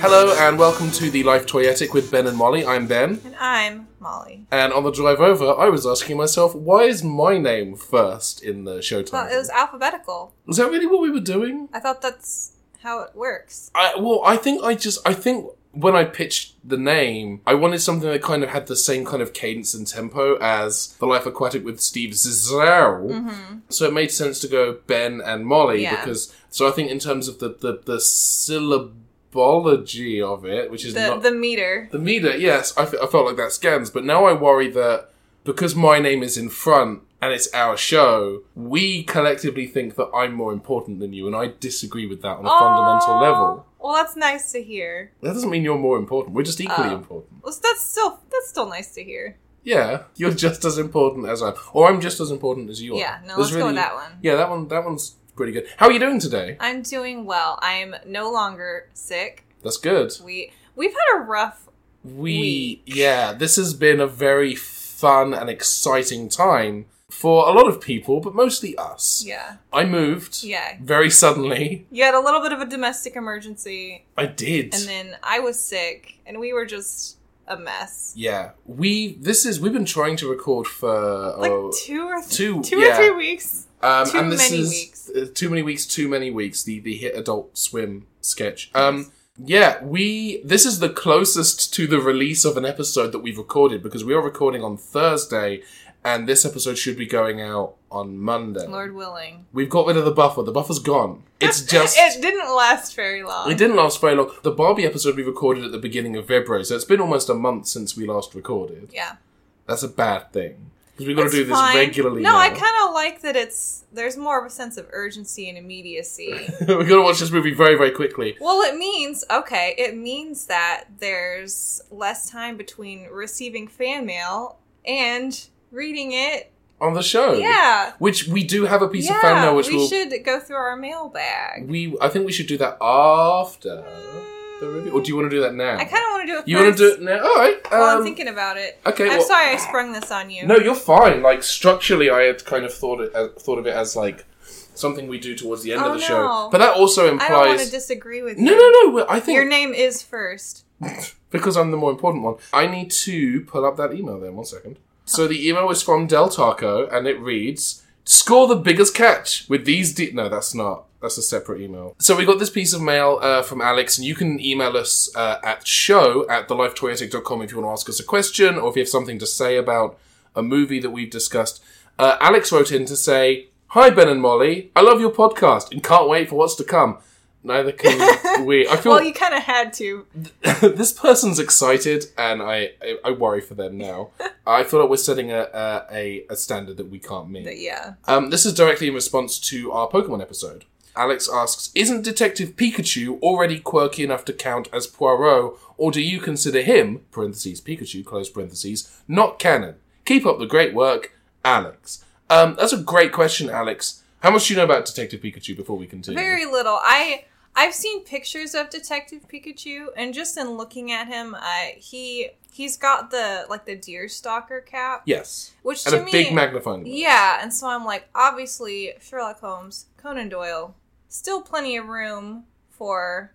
Hello and welcome to the Life Toyetic with Ben and Molly. I'm Ben, And I'm Molly. and on the drive over, I was asking myself, why is my name first in the show Well, title? it was alphabetical. Is that really what we were doing? I thought that's how it works. I, well, I think I just, I think when I pitched the name, I wanted something that kind of had the same kind of cadence and tempo as The Life Aquatic with Steve Zissou. So it made sense to go Ben and Molly Mm-hmm. Yeah. because, so I think in terms of the, the, the syllabology of it, which is The not the meter. The meter, yes, I, I felt like that scans, but now I worry that because my name is in front and it's our show, we collectively think that I'm more important than you, and I disagree with that on a fundamental level. Well, that's nice to hear. That doesn't mean you're more important. We're just equally Oh. important. Well, that's still that's still nice to hear. Yeah, you're just as important as I or I'm just as important as you are. Yeah, no, There's let's go with that one. Yeah, that one. That one's pretty good. How are you doing today? I'm doing well. I'm no longer sick. That's good. We we've had a rough. We week. yeah, this has been a very fun and exciting time for a lot of people, but mostly us. Yeah, I moved yeah. very suddenly. You had a little bit of a domestic emergency, I did. and then I was sick, and we were just a mess. yeah, we this is we've been trying to record for Like oh, two or th- two- two yeah. or three weeks. um, too and this many is weeks. uh, too many weeks, too many weeks. The the hit Adult Swim sketch. Um, yeah, we this is the closest to the release of an episode that we've recorded because we are recording on Thursday, and this episode should be going out on Monday. Lord willing. We've got rid of the buffer. The buffer's gone. It's just. It didn't last very long. It didn't last very long. The Barbie episode we recorded at the beginning of February, so it's been almost a month since we last recorded. Yeah. That's a bad thing. Because we've got to do this fine. regularly No, now. I kind of like that it's there's more of a sense of urgency and immediacy. we've got to watch this movie very, very quickly. well, it means okay, it means that there's less time between receiving fan mail and reading it. On the show. Yeah. Which we do have a piece yeah, of fan mail which we will should go through our mailbag. we I think we should do that after the review. Or do you want to do that now? I kind of want to do it You want to do it now? Alright. while um, I'm thinking about it. okay, I'm well- sorry I sprung this on you. No, you're fine. Like structurally, I had kind of thought it, uh, thought of it as like something we do towards the end Oh, of the show. But that also implies. I don't want to disagree with you. no, no, no. I think Your name is first. because I'm the more important one. I need to pull up that email then. One second. So the email is from Del Taco, and it reads: "Score the biggest catch with these." De-. No, that's not. That's a separate email. So we got this piece of mail uh, from Alex, and you can email us uh, at show at thelifetoyetic.com if you want to ask us a question or if you have something to say about a movie that we've discussed. Uh, Alex wrote in to say, "Hi Ben and Molly, I love your podcast and can't wait for what's to come." Neither can we. I feel Well, you kind of had to. this person's excited, and I, I, I worry for them now. I feel like we're setting a, a, a, standard that we can't meet. But yeah. Um, this is directly in response to our Pokemon episode. Alex asks, Isn't Detective Pikachu already quirky enough to count as Poirot, or do you consider him, parentheses, Pikachu, close parentheses, not canon? Keep up the great work, Alex. Um, that's a great question, Alex. How much do you know about Detective Pikachu before we continue? Very little. I I've seen pictures of Detective Pikachu, and just in looking at him, I he he's got the like the deer stalker cap, yes. which And to a me, big magnifying glass. yeah. And so I'm like, obviously Sherlock Holmes, Conan Doyle, still plenty of room for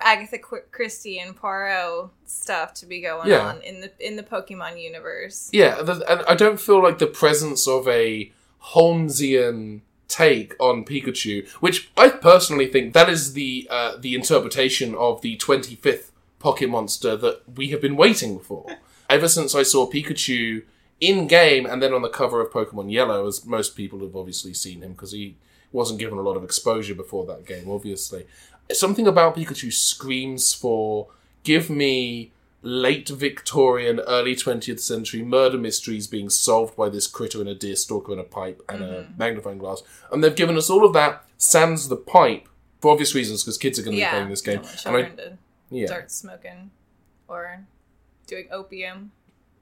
Agatha Christie and Poirot stuff to be going Yeah. on in the in the Pokemon universe. Yeah, and I don't feel like the presence of a Holmesian take on Pikachu, which I personally think that is the uh, the interpretation of the twenty fifth Pocket Monster that we have been waiting for. Ever since I saw Pikachu in game and then on the cover of Pokemon Yellow, as most people have obviously seen him because he wasn't given a lot of exposure before that game, obviously. Something about Pikachu screams for give me late Victorian, early 20th century murder mysteries being solved by this critter in a deer stalker and a pipe and a mm-hmm. magnifying glass. And they've given us all of that, sans the pipe, for obvious reasons, because kids are going to Yeah, be playing this game. And I, to yeah. start smoking or doing opium.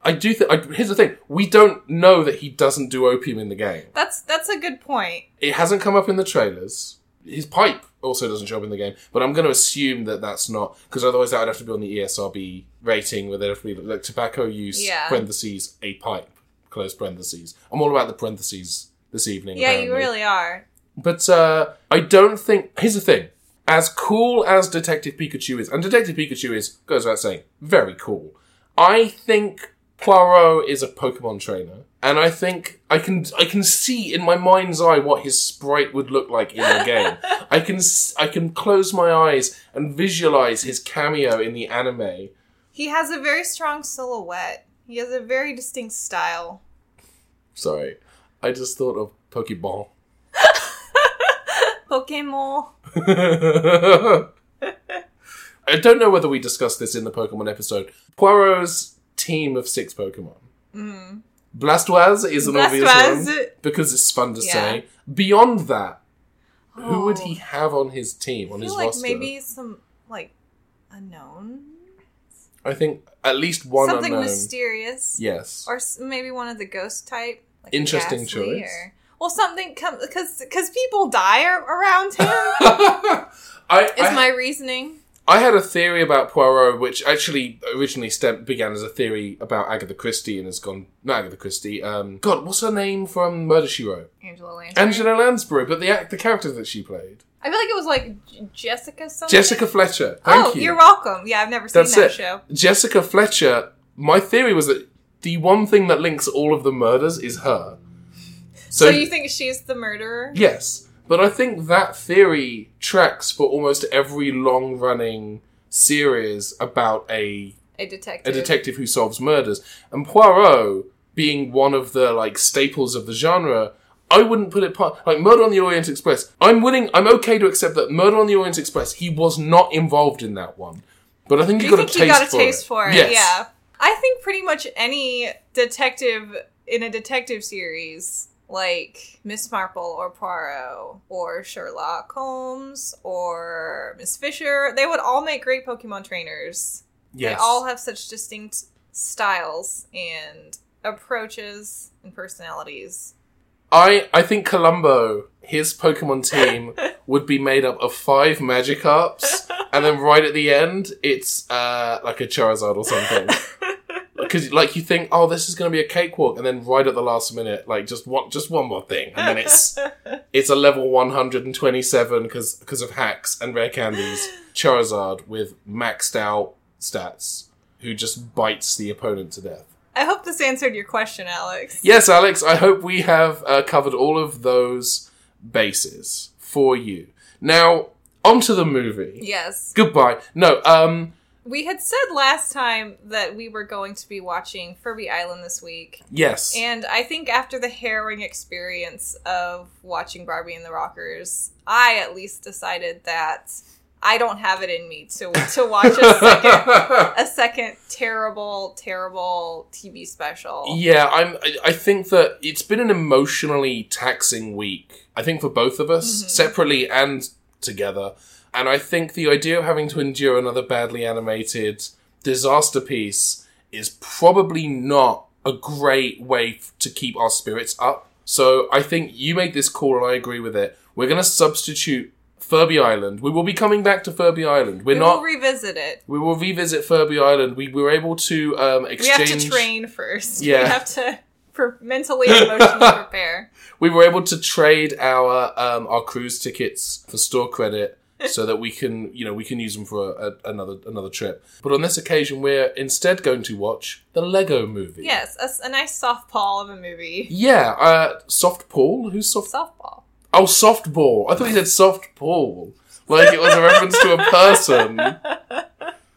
I do think. Here's the thing: we don't know that he doesn't do opium in the game. That's that's a good point. It hasn't come up in the trailers. His pipe also doesn't show up in the game, but I'm going to assume that that's not because otherwise that would have to be on the ESRB rating where there'd have to be like tobacco use Yeah. parentheses a pipe close parentheses. I'm all about the parentheses this evening. Yeah, you really are. But uh, I don't think. Here's the thing: as cool as Detective Pikachu is, and Detective Pikachu is goes without saying very cool. I think Poirot is a Pokemon trainer, and I think I can I can see in my mind's eye what his sprite would look like in the game. I can I can close my eyes and visualize his cameo in the anime. He has a very strong silhouette. He has a very distinct style. Sorry, I just thought of Pokeball. Pokemon. I don't know whether we discussed this in the Pokemon episode. Poirot's team of six Pokemon. Mm. Blastoise is an obvious one because it's fun to Yeah. say. Beyond that, who would Oh. he have on his team on I his like roster? maybe some like unknown, I think at least one something unknown. mysterious, yes. or maybe one of the ghost type. Like Interesting choice. Or, well, something because because people die around him. I, is I, my reasoning. I had a theory about Poirot, which actually originally stem, began as a theory about Agatha Christie and has gone. Not Agatha Christie. Um, God, what's her name from Murder She Wrote? Angela Lansbury. Angela Lansbury, but the act, the character that she played, I feel like it was like J- Jessica something. Jessica Fletcher. Thank oh, you. are welcome. Yeah, I've never seen That's that it. show. Jessica Fletcher. My theory was that the one thing that links all of the murders is her. So, you think she's the murderer? Yes, but I think that theory tracks for almost every long-running series about a A detective. a detective who solves murders. And Poirot being one of the like staples of the genre, I wouldn't put it part like Murder on the Orient Express. I'm willing, I'm okay to accept that Murder on the Orient Express. He was not involved in that one, but I think he you got think a taste you got a for taste it. for it? Yes. Yeah. I think pretty much any detective in a detective series, like Miss Marple or Poirot or Sherlock Holmes or Miss Fisher, they would all make great Pokemon trainers. Yes. They all have such distinct styles and approaches and personalities. I I think Columbo, his Pokemon team, would be made up of five Magikarps, and then right at the end, it's uh, like a Charizard or something. Because like you think, oh, this is going to be a cakewalk, and then right at the last minute, like just one, just one more thing, and then it's it's a level one hundred and twenty seven because because of hacks and rare candies. Charizard with maxed out stats, who just bites the opponent to death. I hope this answered your question, Alex. Yes, Alex, I hope we have uh, covered all of those bases for you. Now, onto the movie. Yes. Goodbye. No, um, We had said last time that we were going to be watching Furby Island this week. yes. And I think after the harrowing experience of watching Barbie and the Rockers, I at least decided that I don't have it in me to to watch a second a second terrible, terrible TV special. yeah, I'm. I- think that it's been an emotionally taxing week. I think for both of us, Mhm. separately and together. And I think the idea of having to endure another badly animated disaster piece is probably not a great way to keep our spirits up. So I think you made this call, and I agree with it. We're going to substitute Furby Island. We will be coming back to Furby Island. We're we not. will revisit it. we will revisit Furby Island. We were able to um, We have to train first. Yeah. We have to for mentally and emotionally prepare. we were able to trade our um, our cruise tickets for store credit so that we can you know we can use them for a, a, another another trip. But on this occasion, we're instead going to watch the Lego Movie. Yes, a, a nice softball of a movie. Yeah, uh, soft Paul. Who's soft? Softball. Oh, softball. I thought you said soft Paul, like it was a reference to a person.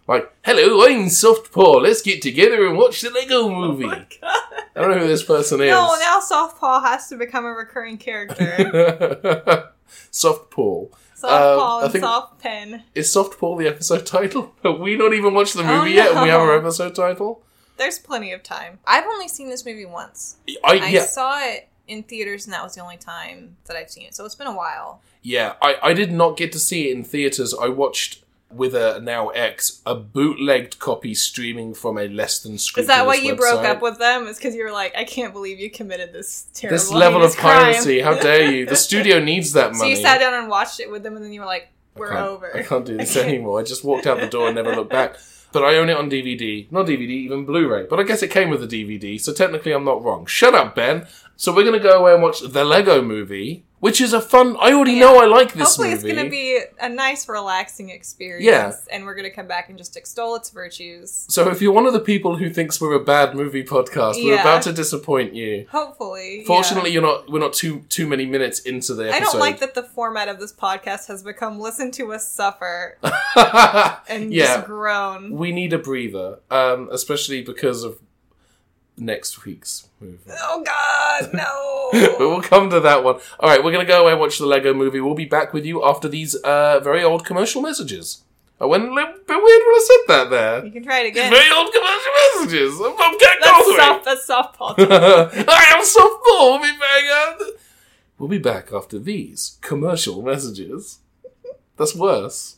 Like, hello, I'm Soft Paul. Let's get together and watch the Lego Movie. Oh my god. I don't know who this person is. No, now Softball has to become a recurring character. soft Paul. Softball um, I and soft pen. Is Soft Paul the episode title? We not even watched the Oh, movie yet and we have our episode title? There's plenty of time. I've only seen this movie once. I, I saw it in theaters, and that was the only time that I've seen it. So it's been a while. yeah. I, I did not get to see it in theaters. I watched with a now ex a bootlegged copy streaming from a less than Is that why you broke up with them? Is because you were like, I can't believe you committed this terrible this level of piracy? How dare you? The studio needs that money. So you sat down and watched it with them, and then you were like, "We're can't- over." I can't do this anymore. I just walked out the door and never looked back. But I own it on DVD. Not DVD, even Blu-ray. But I guess it came with a DVD, so technically I'm not wrong. Shut up, Ben. So we're gonna go away and watch the Lego movie, which is a fun I already Yeah. know I like this Hopefully, movie. it's going to be a nice, relaxing experience. Yeah. and we're going to come back and just extol its virtues. So if you're one of the people who thinks we're a bad movie podcast, we're Yeah. about to disappoint you. Hopefully, Fortunately, you're not. We're not too too many minutes into the yeah. I don't like that the format of this podcast has become listen to us suffer and yeah, just groan. we need a breather, um, especially because of next week's movie. Oh God, no! but we'll come to that one. All right, we're going to go away and watch the Lego movie. We'll be back with you after these uh, very old commercial messages. I went a little bit weird when I said that there. you can try it again. very old commercial messages. I'm, I'm getting That's Goldthwait. soft. That's softball. I am softball. We'll be back. After... We'll be back after these commercial messages. That's worse.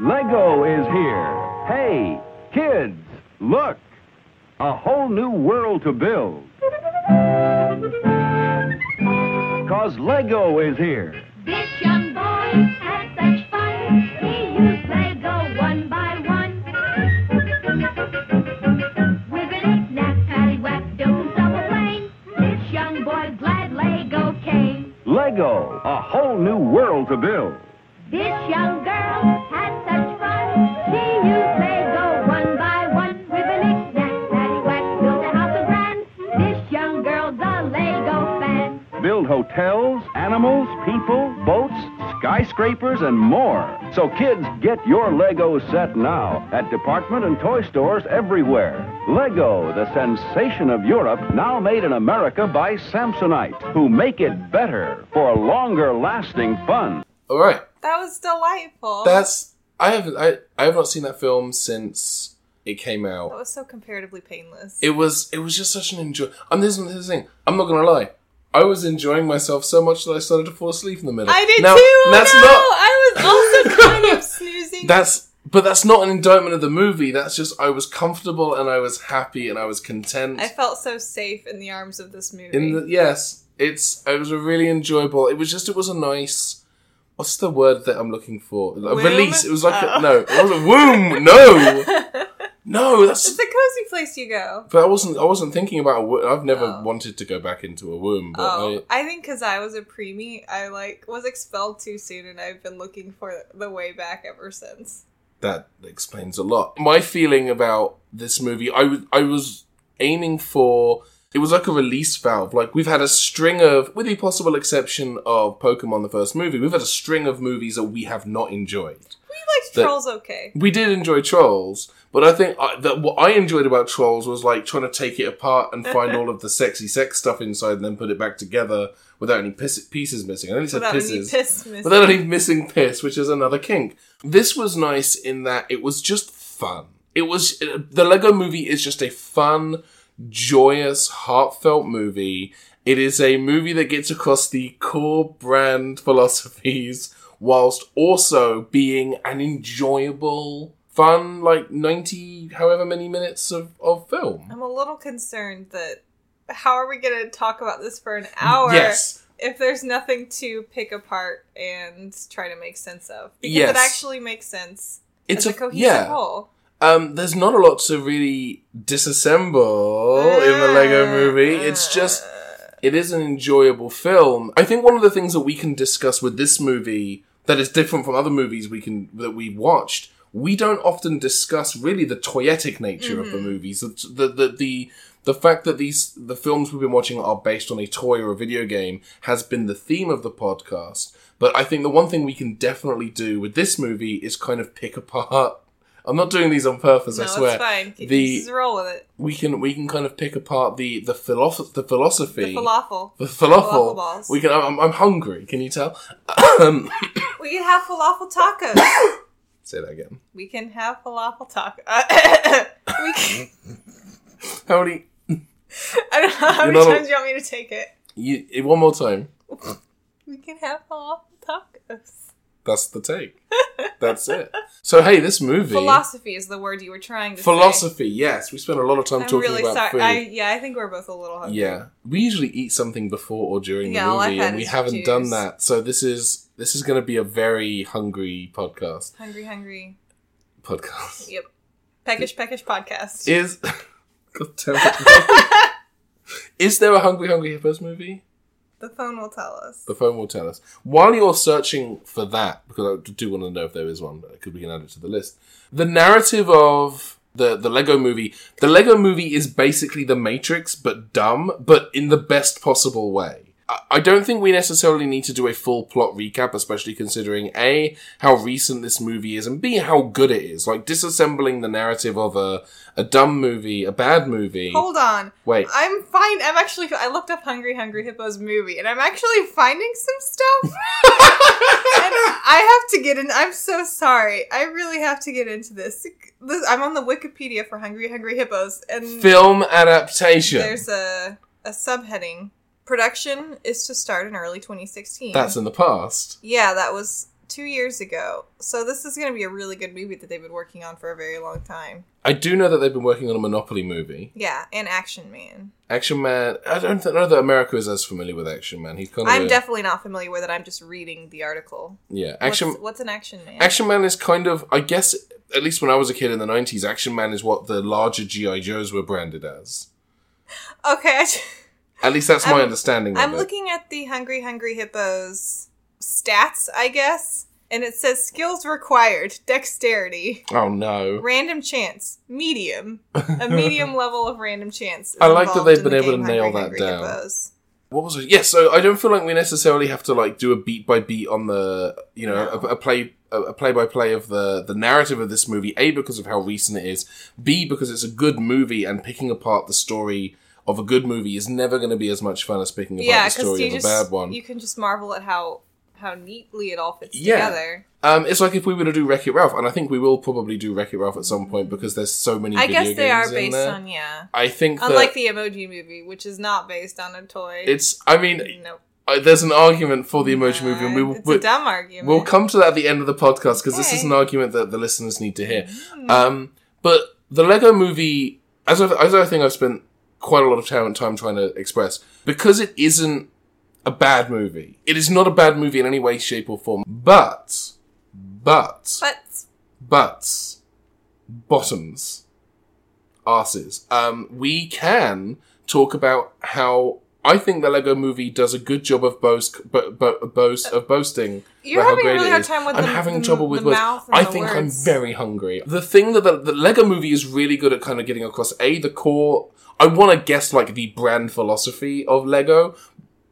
Lego is here. Hey, kids, look. A whole new world to build. Cause Lego is here. This young boy had such fun. He used Lego one by one. With a knick-knack, paddywhack, built himself a plane. This young boy glad Lego came. Lego, a whole new world to build. This young girl fan. Build hotels, animals, people, boats, skyscrapers, and more. So kids, get your Lego set now at department and toy stores everywhere. Lego, the sensation of Europe, now made in America by Samsonite, who make it better for longer lasting fun. All right. That was delightful. That's I haven't I, I have not seen that film since it came out. that was so comparatively painless. It was it was just such an enjoy. And this is the thing. I'm not gonna lie. I was enjoying myself so much that I started to fall asleep in the middle. I did now, too. Oh that's no, not I was also kind of snoozing. that's but that's not an indictment of the movie. That's just I was comfortable and I was happy and I was content. I felt so safe in the arms of this movie. in the yes, it's it was a really enjoyable. It was just it was a nice. What's the word that I'm looking for? A Womb? release. It was like Oh. a, no, it wasn't womb. No, no, that's it's a cozy place you go. But I wasn't. I wasn't thinking about. I've never Oh. wanted to go back into a womb. But Oh, I, I think because I was a preemie, I like was expelled too soon, and I've been looking for the way back ever since. that explains a lot. My feeling about this movie, I was. I was aiming for. It was like a release valve. Like we've had a string of, with the possible exception of Pokemon, the first movie, we've had a string of movies that we have not enjoyed. We liked Trolls okay. We did enjoy Trolls, but I think I, that what I enjoyed about Trolls was like trying to take it apart and find all of the sexy sex stuff inside, and then put it back together without any piss- pieces missing. I only said Without any pieces. piss missing. without any missing piss, which is another kink. This was nice in that it was just fun. It was uh, the Lego Movie is just a fun, joyous, heartfelt movie. It is a movie that gets across the core brand philosophies whilst also being an enjoyable, fun, like ninety, however many minutes of, of film. I'm a little concerned that how are we going to talk about this for an hour Yes. if there's nothing to pick apart and try to make sense of? Because Yes. it actually makes sense It's a, a cohesive yeah. whole. Um, there's not a lot to really disassemble in the Lego movie. It's just it is an enjoyable film. I think one of the things that we can discuss with this movie that is different from other movies we can that we've watched, we don't often discuss really the toyetic nature of the mm-hmm. movies. The, the the the fact that these the films we've been watching are based on a toy or a video game has been the theme of the podcast. But I think the one thing we can definitely do with this movie is kind of pick apart. I'm not doing these on purpose. No, I swear. it's fine. You The- just roll with it. We can we can kind of pick apart the the philosoph- the philosophy The falafel. the falafel. Falafel balls. We can. I'm, I'm hungry. Can you tell? We can have falafel tacos. say that again. we can have falafel tacos. we can, How many? I don't know how You're many not a- times you want me to take it. You eh, one more time. We can have falafel tacos. That's the take. That's it. So hey, this movie Philosophy is the word you were trying to say. philosophy. Yes, we spent a lot of time I'm talking really about sorry. food. I, yeah, I think we're both a little hungry. Yeah, we usually eat something before or during Yeah, the movie, and we haven't juice. done that. So this is this is going to be a very hungry podcast. Hungry, hungry. Podcast Yep. Peckish, peckish podcast. is. God damn it. is there a hungry hungry hippos movie? The phone will tell us. The phone will tell us. While you're searching for that, because I do want to know if there is one, because we can add it to the list. The narrative of the the Lego movie, the Lego movie is basically the Matrix, but dumb, but in the best possible way. I- don't think we necessarily need to do a full plot recap, especially considering A, how recent this movie is, and B, how good it is. Like, disassembling the narrative of a, a dumb movie, a bad movie. Hold on. Wait. I'm fine. I'm actually. I looked up Hungry Hungry Hippos movie, and I'm actually finding some stuff. and I have to get in. I'm so sorry. I really have to get into this. This- I'm on the Wikipedia for Hungry Hungry Hippos, and Film adaptation. there's a a subheading. Production is to start in early 2016. That's in the past. yeah, that was two years ago. So this is going to be a really good movie that they've been working on for a very long time. I do know that they've been working on a Monopoly movie. Yeah, and Action Man. Action Man. I don't know that America is as familiar with Action Man. He's kind of I'm a- definitely not familiar with it. I'm just reading the article. yeah. Action What's, what's an Action Man? Action Man is kind of I guess at least when I was a kid in the nineties, Action Man is what the larger GI Joes were branded as. Okay, I, At least that's my I'm- understanding. I'm it. looking at the Hungry Hungry Hippos stats, I guess, and it says skills required: dexterity, Oh no! random chance, medium, a medium level of random chance. I like that they've in the been able to nail that Hungry down. Hippos. What was it? Yes. so I don't feel like we necessarily have to like do a beat by beat on the you know No. a, a play a play by play of the the narrative of this movie. A because of how recent it is. B because it's a good movie and picking apart the story of a good movie is never going to be as much fun as speaking about Yeah, the story of a bad one. you can just marvel at how how neatly it all fits Yeah. together. Um, it's like if we were to do Wreck It Ralph, and I think we will probably do Wreck It Ralph at some point because there's so many. I guess they are based there. on yeah. I think that Unlike the Emoji Movie, which is not based on a toy. it's. I mean, nope. uh, there's an argument for the emoji movie, and we will. it's we- a dumb argument. We'll come to that at the end of the podcast because this is an argument that the listeners need to hear. Mm. Um, but the Lego movie, as I, as I think I've spent quite a lot of time, time trying to express, because it isn't a bad movie. It is not a bad movie in any way, shape, or form. But, but, But but, bottoms, asses. Um, we can talk about how I think the Lego movie does a good job of boast, bo- bo- boast of boasting. You're having a really hard time with I'm the- having the- trouble with the words. I think words. I'm very hungry. The thing that the, the Lego movie is really good at kind of getting across a the core. I want to guess like the brand philosophy of Lego,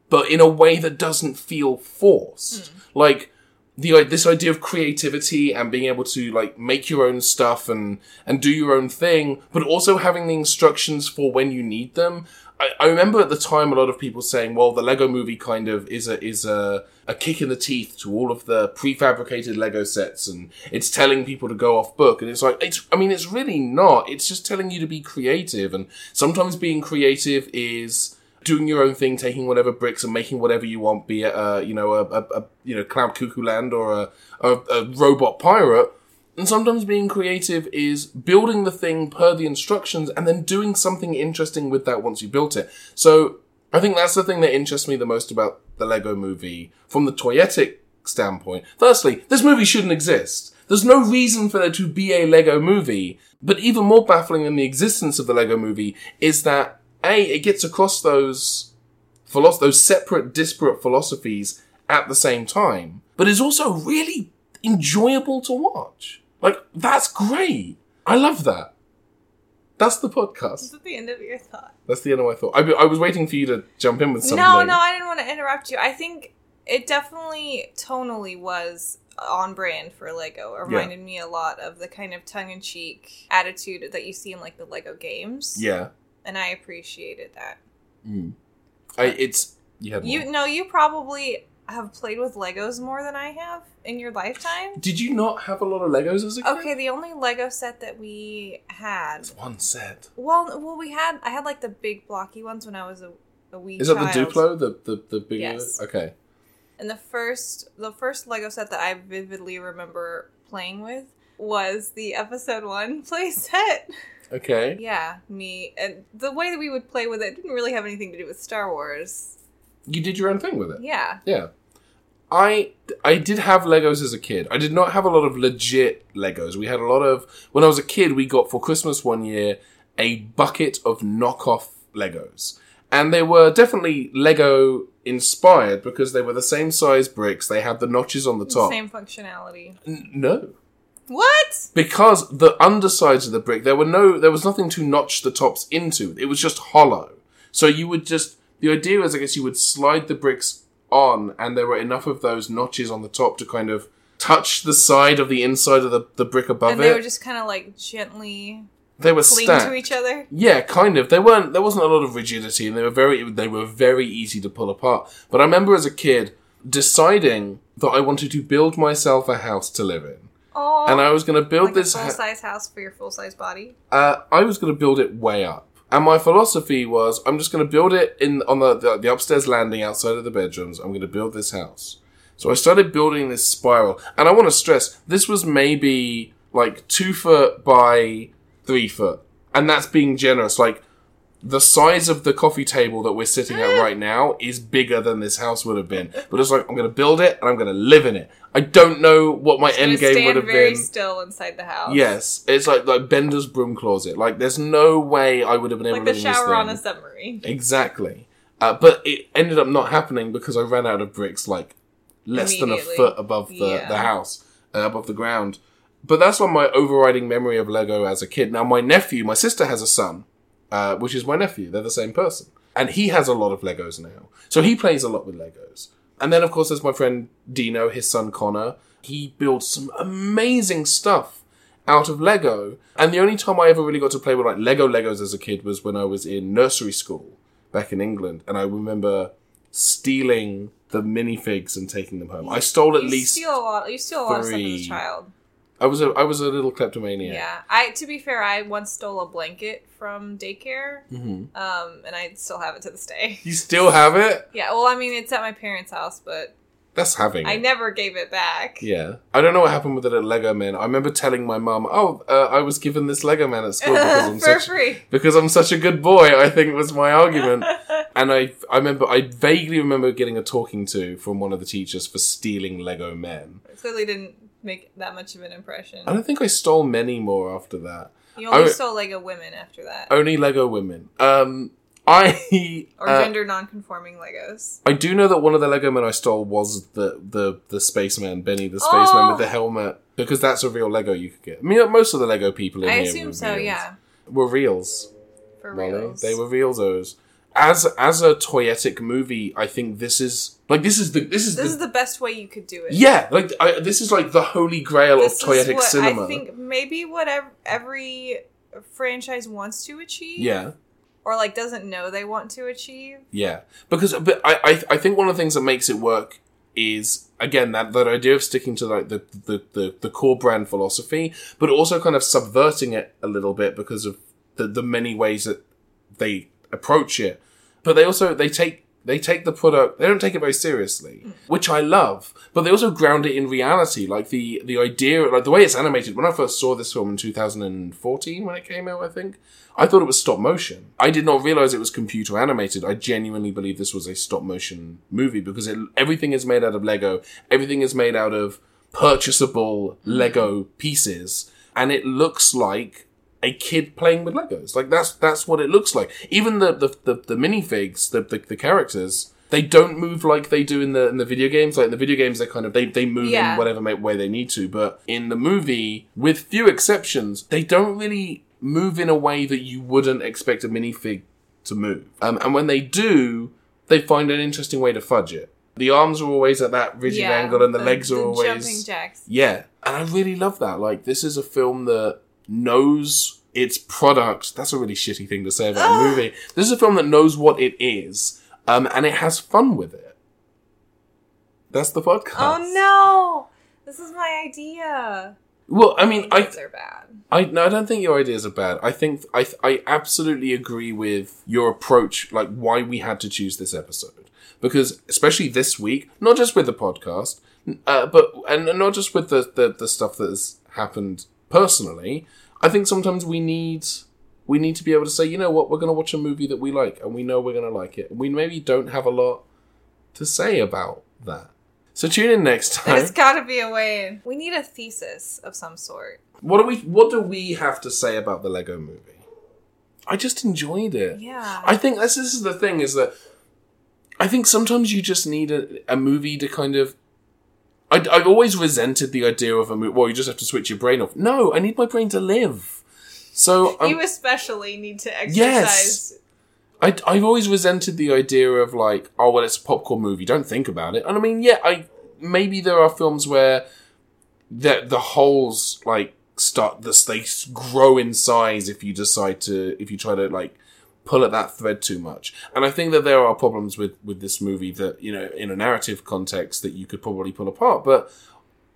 but in a way that doesn't feel forced. Hmm. Like the this idea of creativity and being able to like make your own stuff and and do your own thing, but also having the instructions for when you need them. I, I remember at the time a lot of people saying, "Well, the Lego Movie kind of is a is a a kick in the teeth to all of the prefabricated Lego sets, and it's telling people to go off book." And it's like, it's I mean, it's really not. It's just telling you to be creative, and sometimes being creative is doing your own thing, taking whatever bricks and making whatever you want, be it uh, you know a, a, a you know cloud cuckoo land or a, a, a robot pirate. And sometimes being creative is building the thing per the instructions and then doing something interesting with that once you built it. So I think that's the thing that interests me the most about the Lego movie from the toyetic standpoint. Firstly, this movie shouldn't exist. There's no reason for there to be a Lego movie. But even more baffling than the existence of the Lego movie is that A, it gets across those philosoph- those separate, disparate philosophies at the same time, but is also really enjoyable to watch. Like, that's great. I love that. That's the is podcast. that the end of your thought? That's the end of my thought. I, I was waiting for you to jump in with something. No, no, I didn't want to interrupt you. I think it definitely tonally was on brand for Lego. It reminded me a lot of the kind of tongue in cheek attitude that you see in like the Lego games. Yeah. And I appreciated that. Mm. I, it's. You You know, you probably have played with Legos more than I have in your lifetime. Did you not have a lot of Legos as a kid? Okay, the only Lego set that we had. One set. Well, well, we had. I had like the big blocky ones when I was a, a wee Is that child. the Duplo? The the the bigger? Yes. Okay. And the first the first Lego set that I vividly remember playing with was the episode one play set. Okay. Yeah, me and the way that we would play with it didn't really have anything to do with Star Wars. You did your own thing with it. Yeah. Yeah. I I did have Legos as a kid. I did not have a lot of legit Legos. We had a lot of when I was a kid, we got for Christmas one year a bucket of knockoff Legos. And they were definitely Lego inspired because they were the same size bricks. They had the notches on the top. Same functionality. N- no. What? Because the undersides of the brick, there were no, there was nothing to notch the tops into. It was just hollow. So you would just, the idea was, I guess, you would slide the bricks on, and there were enough of those notches on the top to kind of touch the side of the inside of the, the brick above it. and it. they were just kind of like gently they were cling stacked. to each other. Yeah, kind of. They weren't. There wasn't a lot of rigidity, and they were very. They were very easy to pull apart. But I remember as a kid deciding that I wanted to build myself a house to live in, Oh, and I was going to build like this. full size house for your full size body. uh, I was going to build it way up. And my philosophy was, I'm just going to build it in on the, the the upstairs landing outside of the bedrooms. I'm going to build this house. So I started building this spiral, and I want to stress this was maybe like two foot by three foot, and that's being generous. Like the size of the coffee table that we're sitting at right now is bigger than this house would have been. But it's like I'm going to build it and I'm going to live in it. I don't know what my end game would have very been. still inside the house. Yes, it's like like Bender's broom closet. Like, there's no way I would have been able like to the live in this shower on a submarine. Exactly, uh, but it ended up not happening because I ran out of bricks like less than a foot above the Yeah. the house, uh, above the ground. But that's one my overriding memory of Lego as a kid. Now, my nephew, my sister has a son, uh, which is my nephew. They're the same person, and he has a lot of Legos now. So he plays a lot with Legos. And then, of course, there's my friend Dino, his son Connor. He builds some amazing stuff out of Lego. And the only time I ever really got to play with like Lego Legos as a kid was when I was in nursery school back in England. And I remember stealing the minifigs and taking them home. I stole at you least. steal a lot. You steal a lot of stuff as a child. I was a I was a little kleptomaniac. Yeah. I to be fair, I once stole a blanket from daycare, hmm um, and I still have it to this day. You still have it? Yeah. Well, I mean, it's at my parents' house, but That's having. I it. never gave it back. Yeah. I don't know what happened with it at Lego Man. I remember telling my mum, "Oh, uh, I was given this Lego Man at school because I'm For such free. because I'm such a good boy." I think was my argument. And I, I remember, I vaguely remember getting a talking to from one of the teachers for stealing Lego Men. It clearly didn't make that much of an impression. I don't think I stole many more after that. You only I- stole Lego women after that, Only Lego women. Um, I or uh, gender non-conforming Legos. I do know that one of the Lego men I stole was the the the spaceman Benny the spaceman Oh. with the helmet because that's a real Lego you could get. I mean, most of the Lego people in I here assume were so. reals. Yeah. were reals. For Molly. reals. They were realzos. As as a toyetic movie, I think this is like this is the this is This the, is the best way you could do it. yeah like I, this is like the holy grail This of toyetic what cinema. I think maybe what ev- every franchise wants to achieve. yeah, Or like doesn't know they want to achieve. yeah. Because but I, I I think one of the things that makes it work is again that that idea of sticking to like the the the, the core brand philosophy, but also kind of subverting it a little bit because of the the many ways that they approach it. But they also they take they take the product they don't take it very seriously, which I love. But they also ground it in reality, like the the idea like the way it's animated. When I first saw this film in 2014 when it came out, I think I thought it was stop motion. I did not realize it was computer animated. I genuinely believe this was a stop motion movie because it, everything is made out of Lego. Everything is made out of purchasable Lego pieces, and it looks like a kid playing with Legos. Like that's that's what it looks like. Even the the the, the minifigs, the, the the characters, they don't move like they do in the in the video games. Like in the video games, they kind of they they move Yeah. in whatever way they need to. But in the movie, with few exceptions, they don't really move in a way that you wouldn't expect a minifig to move. Um, and when they do, they find an interesting way to fudge it. The arms are always at that rigid angle, and the, legs are always jumping jacks. yeah, and I really love that. Like, this is a film that knows its product. That's a really shitty thing to say about a movie. This is a film that knows what it is, um, and it has fun with it. That's the podcast. Oh no! This is my idea. Well, I mean, I are bad. I no, I don't think your ideas are bad. I think I I absolutely agree with your approach, like why we had to choose this episode because especially this week, not just with the podcast, uh, but and not just with the, the the stuff that has happened personally. I think sometimes we need we need to be able to say, you know what, we're going to watch a movie that we like, and we know we're going to like it. We maybe don't have a lot to say about that. So tune in next time. There's got to be a way. We need a thesis of some sort. What do we What do we have to say about the Lego Movie? I just enjoyed it. Yeah. I think this, this is the thing is that I think sometimes you just need a, a movie to kind of. I, I've always resented the idea of a movie. Well, you just have to switch your brain off. No, I need my brain to live. So um, you especially need to exercise. Yes. I, I've always resented the idea of like, oh well, it's a popcorn movie. Don't think about it. And I mean, yeah, I maybe there are films where that the holes like start the they grow in size if you decide to if you try to like pull at that thread too much. And I think that there are problems with with this movie that you know in a narrative context that you could probably pull apart. But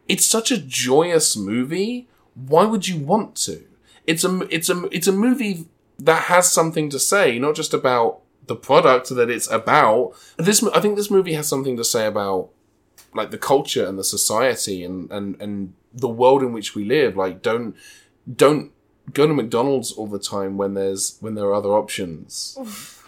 it's such a joyous movie. Why would you want to? It's a it's a it's a movie that has something to say, not just about the product that it's about. This I think this movie has something to say about like the culture and the society and and and the world in which we live. Like don't don't go to McDonald's all the time when there's when there are other options.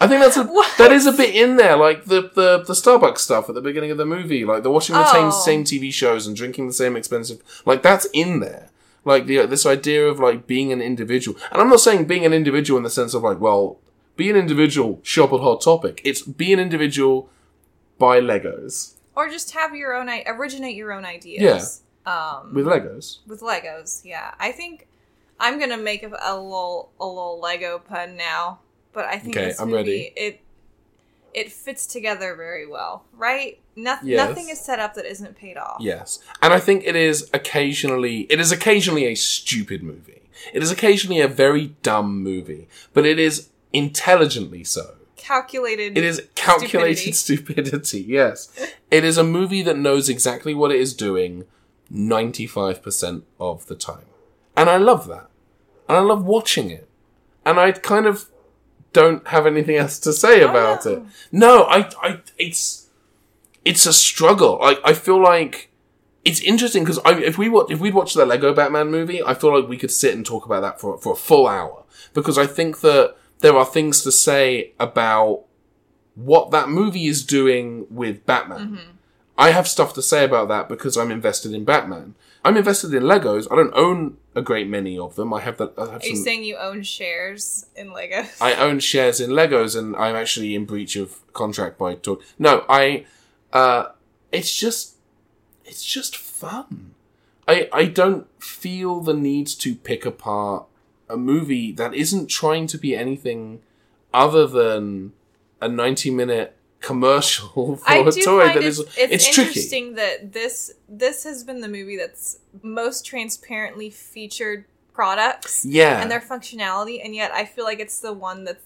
I think that's a What? that is a bit in there, like the the the Starbucks stuff at the beginning of the movie, like they're watching the same Oh. same TV shows and drinking the same expensive, like that's in there. Like the this idea of like being an individual, and I'm not saying being an individual in the sense of like, well, be an individual, shop at Hot Topic. It's be an individual, buy Legos Or just have your own, i- originate your own ideas. Um, with Legos. with Legos, yeah. I think I'm gonna make a, a little a little Lego pun now, but I think Okay, this I'm movie ready. it it fits together very well, right? No- Yes. Nothing is set up that isn't paid off. Yes, and I think it is occasionally it is occasionally a stupid movie. It is occasionally a very dumb movie, but it is intelligently so. Calculated. It is calculated stupidity. Yes, it is a movie that knows exactly what it is doing ninety five percent of the time, and I love that, and I love watching it, and I kind of don't have anything else to say about it. No, I, I, it's, it's a struggle. Like I feel like it's interesting because if we watch, if we'd watched the Lego Batman movie, I feel like we could sit and talk about that for for a full hour because I think that there are things to say about what that movie is doing with Batman. Mm-hmm. I have stuff to say about that because I'm invested in Batman. I'm invested in Legos. I don't own a great many of them. I have that. I have Are you saying you own shares in Legos? I own shares in Legos, and I'm actually in breach of contract by talk. No, I. Uh, it's just, it's just fun. I I don't feel the need to pick apart a movie that isn't trying to be anything other than a 90 minute commercial for I a toy that it's, is it's, it's tricky. interesting that this this has been the movie that's most transparently featured products Yeah. and their functionality, and yet I feel like it's the one that's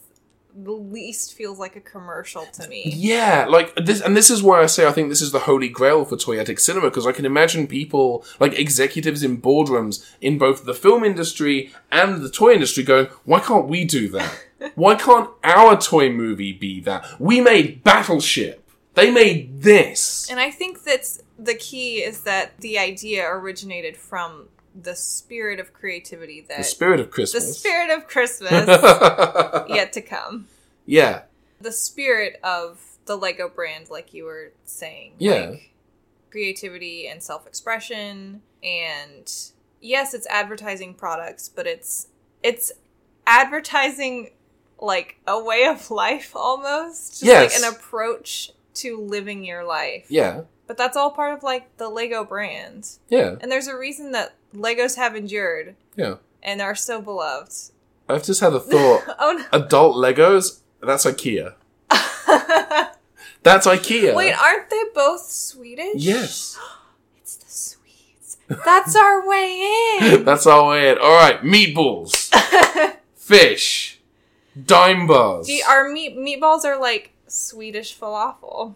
the least feels like a commercial to me. Yeah, like this, and this is why I say I think this is the holy grail for toyetic cinema because I can imagine people, like executives in boardrooms in both the film industry and the toy industry, going, "Why can't we do that? Why can't our toy movie be that? We made Battleship. They made this." And I think that's the key is that the idea originated from the spirit of creativity that The spirit of Christmas. the spirit of Christmas yet to come. yeah, the spirit of the Lego brand, like you were saying. Yeah. Like creativity and self expression and yes, it's advertising products, but it's it's advertising like a way of life almost. Just Yes. like an approach to living your life. yeah, But that's all part of like the Lego brand. yeah, And there's a reason that Legos have endured yeah. and are so beloved. I've just had a thought. Oh no. Adult Legos. That's IKEA. That's IKEA. Wait, aren't they both Swedish? yes. It's the Swedes. That's our way in. That's our way in. All right, meatballs, fish, dime bars. See, our meat meatballs are like Swedish falafel.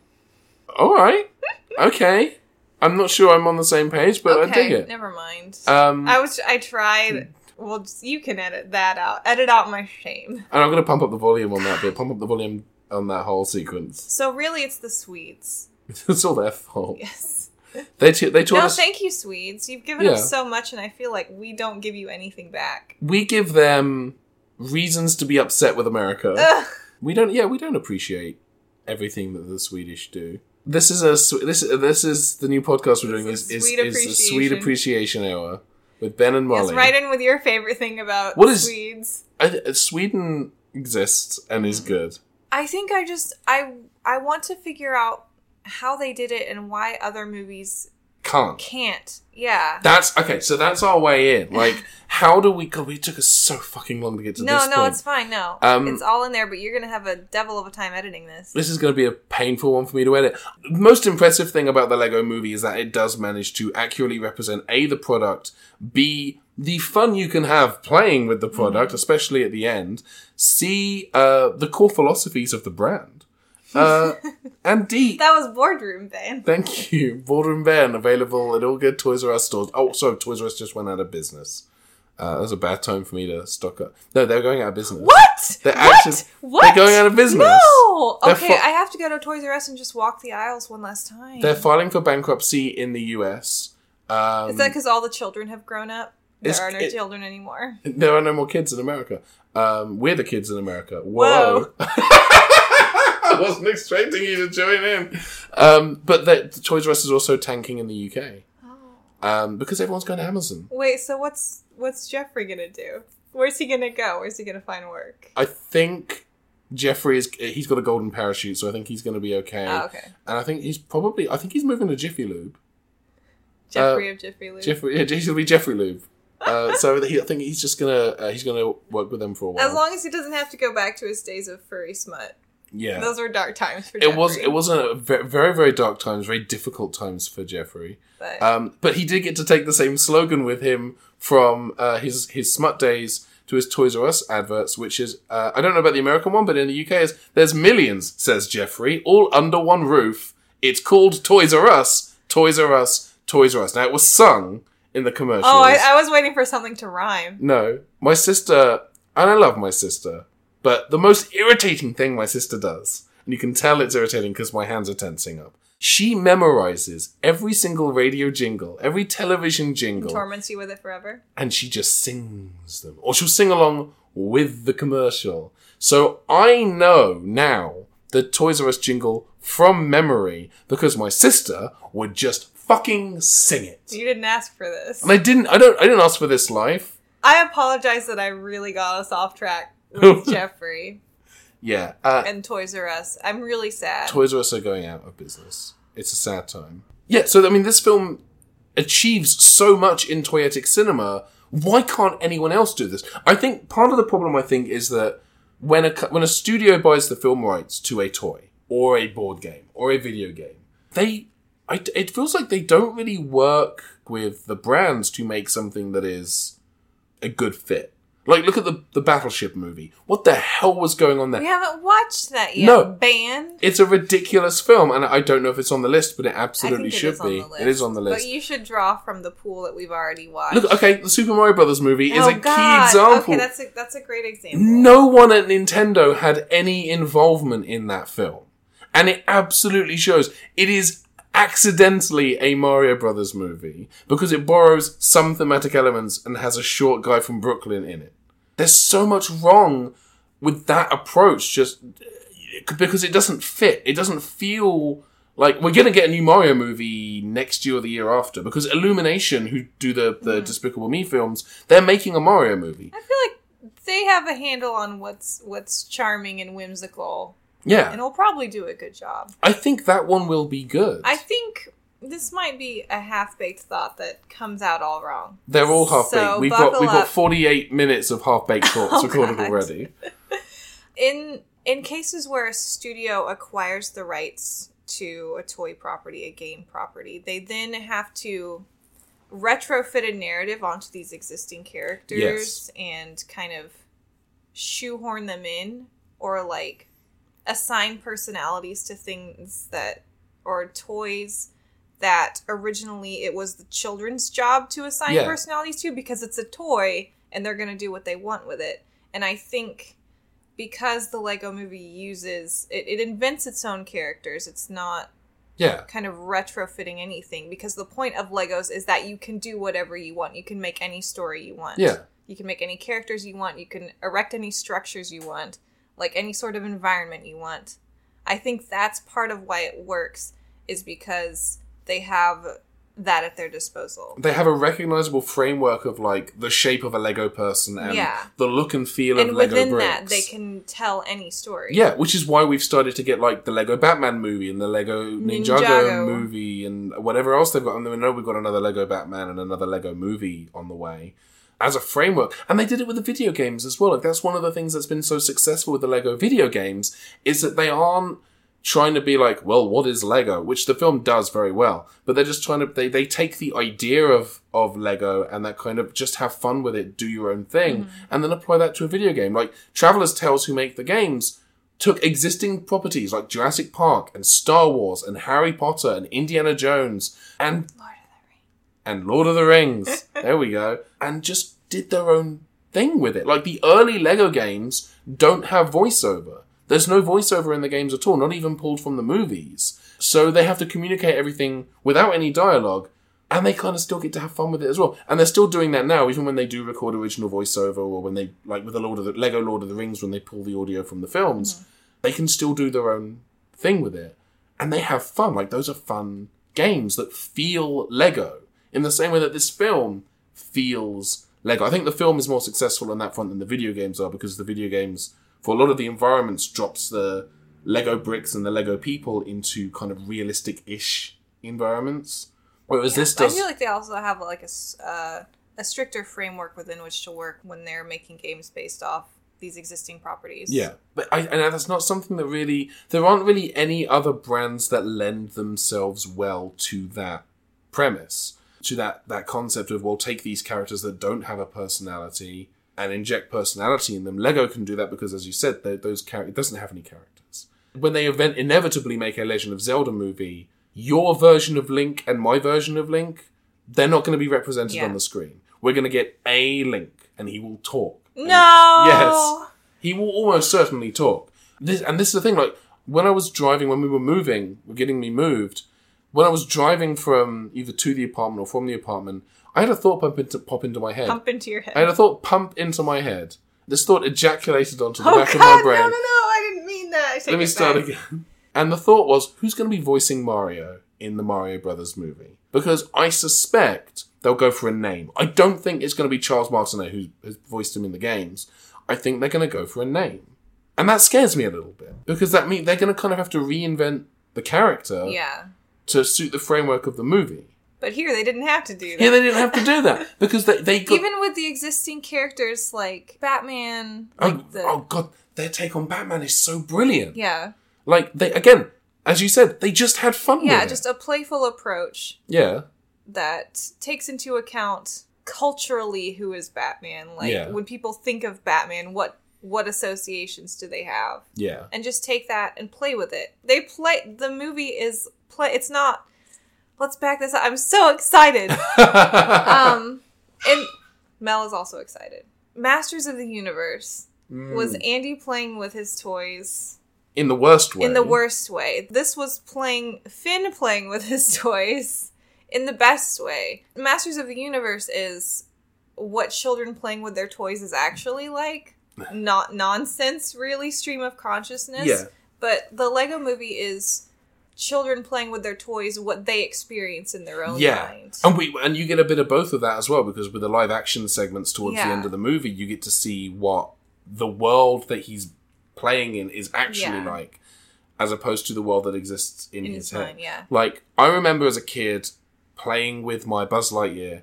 All right, okay. I'm not sure I'm on the same page, but I dig it. never mind. Um, I was. I tried. Well, just- you can edit that out. Edit out my shame. and I'm going to pump up the volume on that bit. Pump up the volume on that whole sequence. So really, it's the Swedes. it's all their fault. Yes. They t- they taught No, us. thank you, Swedes. You've given Yeah. us so much, and I feel like we don't give you anything back. we give them reasons to be upset with America. Ugh. We don't. Yeah, we don't appreciate everything that the Swedish do. This is a this this is the new podcast we're doing It's is is, Swede is a Swede appreciation. hour with Ben and Molly. Yes, right in with your favorite thing about What is- Swedes. I uh, Sweden exists and is mm. good. I think I just I I want to figure out how they did it and why other movies Can't. can't. Yeah. That's okay. So that's our way in. Like, how do we? God, we took us so fucking long to get to no, this no, point. it's fine. No, Um, it's all in there. But you're gonna have a devil of a time editing this. This is going to be a painful one for me to edit. Most impressive thing about the Lego movie is that it does manage to accurately represent A, the product, B, the fun you can have playing with the product, especially at the end, C, uh, the core philosophies of the brand, uh, and D, That was boardroom Ben. thank you, Boardroom Ben, available at all good Toys R Us stores. Oh, sorry, Toys R Us just went out of business. Uh, that was a bad time for me to stock up. No, they're going out of business. What? They're what? what? they're going out of business. No. They're Okay, fu- I have to go to Toys R Us and just walk the aisles one last time. They're filing for bankruptcy in the US. Um, Is that because all the children have grown up? There are no it- children anymore. There are no more kids in America. Um, we're the kids in America. Whoa. Whoa. I wasn't expecting you to join in. Um, but the, Toys R Us is also tanking in the UK. Um, because everyone's going to Amazon. Wait, so what's what's Jeffrey gonna do? Where's he gonna go? Where's he gonna find work? I think Jeffrey is, he's got a golden parachute, so I think he's going to be okay. Oh, okay. And I think he's probably, I think he's moving to Jiffy Lube. Jeffrey of Jiffy Lube. Jeffrey, yeah, he's going to be Jeffrey Lube. Uh, so he, I think he's just gonna uh, he's gonna work with them for a while. As long as he doesn't have to go back to his days of furry smut. Yeah, Those were dark times for it was Jeffrey. it wasn't a very very dark times, very difficult times for Jeffrey. But Um, but he did get to take the same slogan with him from uh, his his smut days to his Toys R Us adverts, which is uh, I don't know about the American one, but in the UK is there's millions, says Jeffrey, all under one roof. It's called Toys R Us, Toys R Us, Toys R Us. Now it was sung in the commercial. oh, I, I was waiting for something to rhyme. No, my sister, and I love my sister, but the most irritating thing my sister does, and you can tell it's irritating because my hands are tensing up. She memorizes every single radio jingle, every television jingle, Torments you with it forever. and she just sings them. Or she'll sing along with the commercial. So I know now the Toys R Us jingle from memory because my sister would just fucking sing it. You didn't ask for this. And I didn't I don't I didn't ask for this life. I apologize that I really got us off track with Jeffrey Yeah. Uh, and Toys R Us. I'm really sad. Toys R Us are going out of business. It's a sad time. Yeah, so I mean, this film achieves so much in toyetic cinema. Why can't anyone else do this? I think part of the problem, I think, is that when a when a studio buys the film rights to a toy or a board game or a video game, they I, it feels like they don't really work with the brands to make something that is a good fit. Like, look at the the Battleship movie. What the hell was going on there? we haven't watched that yet. No. Band. It's a ridiculous film, and I don't know if it's on the list, but it absolutely it should is be. It is on the list. But you should draw from the pool that we've already watched. Look, okay, the Super Mario Brothers movie is oh, a key example. Okay, that's a that's a great example. no one at Nintendo had any involvement in that film, and it absolutely shows. It is accidentally a Mario Brothers movie because it borrows some thematic elements and has a short guy from Brooklyn in it. There's so much wrong with that approach, just because it doesn't fit. It doesn't feel like we're gonna get a new Mario movie next year or the year after because Illumination, who do the the mm-hmm. Despicable Me films, they're making a Mario movie. I feel like they have a handle on what's what's charming and whimsical, Yeah, and will probably do a good job. I think that one will be good. I think this might be a half baked thought that comes out all wrong. They're all half baked. So we've got we've got 48 minutes of half baked thoughts Oh, recorded God. already. In in cases where a studio acquires the rights to a toy property, a game property, they then have to retrofit a narrative onto these existing characters Yes. and kind of shoehorn them in or like assign personalities to things that or toys that originally it was the children's job to assign Yeah. personalities to because it's a toy and they're going to do what they want with it. And I think because the Lego movie uses it, it invents its own characters. It's not Yeah. kind of retrofitting anything because the point of Legos is that you can do whatever you want. You can make any story you want. Yeah. You can make any characters you want. You can erect any structures you want, like any sort of environment you want. I think that's part of why it works is because they have that at their disposal. They have a recognizable framework of like the shape of a Lego person and Yeah. the look and feel And of Lego within bricks. that, they can tell any story. Yeah, which is why we've started to get like the Lego Batman movie and the Lego Ninjago, Ninjago. movie and whatever else they've got. And we know we've got another Lego Batman and another Lego movie on the way as a framework. And they did it with the video games as well. Like that's one of the things that's been so successful with the Lego video games is that they aren't trying to be like, well, what is Lego? Which the film does very well. But they're just trying to they, they take the idea of of Lego and that kind of just have fun with it, do your own thing, and then apply that to a video game. Like Traveller's Tales who make the games took existing properties like Jurassic Park and Star Wars and Harry Potter and Indiana Jones and Lord and Lord of the Rings. there we go. And just did their own thing with it. Like the early Lego games don't have voiceover. There's no voiceover in the games at all, not even pulled from the movies. So they have to communicate everything without any dialogue. And they kind of still get to have fun with it as well. And they're still doing that now, even when they do record original voiceover or when they, like with the Lord of the Lego Lord of the Rings, when they pull the audio from the films, mm-hmm. they can still do their own thing with it. And they have fun. Like those are fun games that feel Lego in the same way that this film feels Lego. I think the film is more successful on that front than the video games are because the video games, for a lot of the environments, drops the Lego bricks and the Lego people into kind of realistic-ish environments. Whereas this I does, feel like they also have like a, uh, a stricter framework within which to work when they're making games based off these existing properties. yeah, but I, and that's not something that really. There aren't really any other brands that lend themselves well to that premise, to that that concept of well, take these characters that don't have a personality and inject personality in them. Lego can do that because, as you said, tho- those characters it doesn't have any characters. When they event inevitably make a Legend of Zelda movie, your version of Link and my version of Link, they're not going to be represented Yeah. on the screen. We're going to get a Link, and he will talk. No. Yes. He will almost certainly talk. This and this is the thing. Like when I was driving, when we were moving, were getting me moved. When I was driving from either to the apartment or from the apartment, I had a thought pump into, pop into my head. Pump into your head. I had a thought pump into my head. This thought ejaculated onto the oh back God! of my brain. no, no! No! I didn't mean that. Let me start back. again. And the thought was, who's going to be voicing Mario in the Mario Brothers movie? Because I suspect they'll go for a name. I don't think it's going to be Charles Martinet who has voiced him in the games. I think they're going to go for a name. And that scares me a little bit. Because that means they're going to kind of have to reinvent the character Yeah, to suit the framework of the movie. But here they didn't have to do that. Yeah, they didn't have to do that. Because they, they got... Even with the existing characters like Batman, oh, the oh, God, their take on Batman is so brilliant. yeah, Like, they again, as you said, they just had fun yeah, with it. just a playful approach Yeah. that takes into account culturally who is Batman. Like Yeah. when people think of Batman, what what associations do they have? Yeah. And just take that and play with it. They play the movie is play. It's not. Let's back this up. I'm so excited. um, and Mel is also excited. Masters of the Universe was Andy playing with his toys in the worst way. in the worst way. This was playing Finn playing with his toys in the best way. Masters of the Universe is what children playing with their toys is actually like. Not nonsense, really, stream of consciousness. Yeah. But the Lego movie is children playing with their toys, what they experience in their own Yeah, mind. and we and you get a bit of both of that as well because with the live action segments towards the end of the movie, you get to see what the world that he's playing in is actually Yeah. like, as opposed to the world that exists in, In his, his head. mind, yeah. Like I remember as a kid playing with my Buzz Lightyear,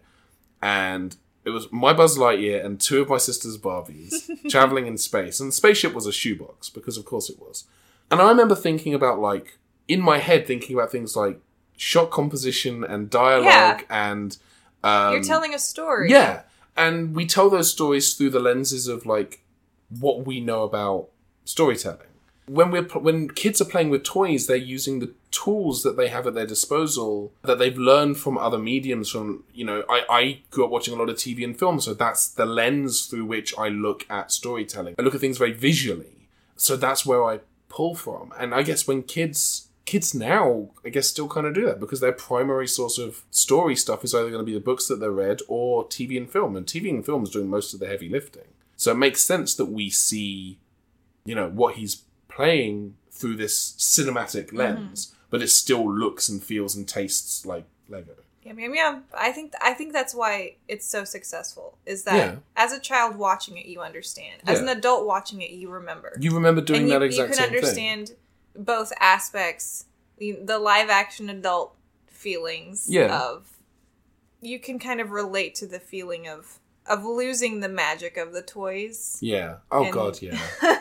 and it was my Buzz Lightyear and two of my sister's Barbies traveling in space, and the spaceship was a shoebox because of course it was. And I remember thinking about like in my head thinking about things like shot composition and dialogue and um, You're telling a story. yeah, and we tell those stories through the lenses of like what we know about storytelling. when we're when kids are playing with toys, they're using the tools that they have at their disposal that they've learned from other mediums. From you know, I, I grew up watching a lot of TV and film, so that's the lens through which I look at storytelling. I look at things very visually, so that's where I pull from. And I guess when kids kids now, I guess, still kind of do that because their primary source of story stuff is either going to be the books that they read or TV and film, and TV and film is doing most of the heavy lifting. So it makes sense that we see, you know, what he's playing through this cinematic mm-hmm. lens, but it still looks and feels and tastes like Lego. Yeah, maybe I'm, I think I think that's why it's so successful. Is that Yeah. as a child watching it, you understand. As Yeah. an adult watching it, you remember. You remember doing and you, that you exact can same thing. Both aspects, the, the live action adult feelings Yeah. of. You can kind of relate to the feeling of of losing the magic of the toys. Yeah. Oh And- god, yeah.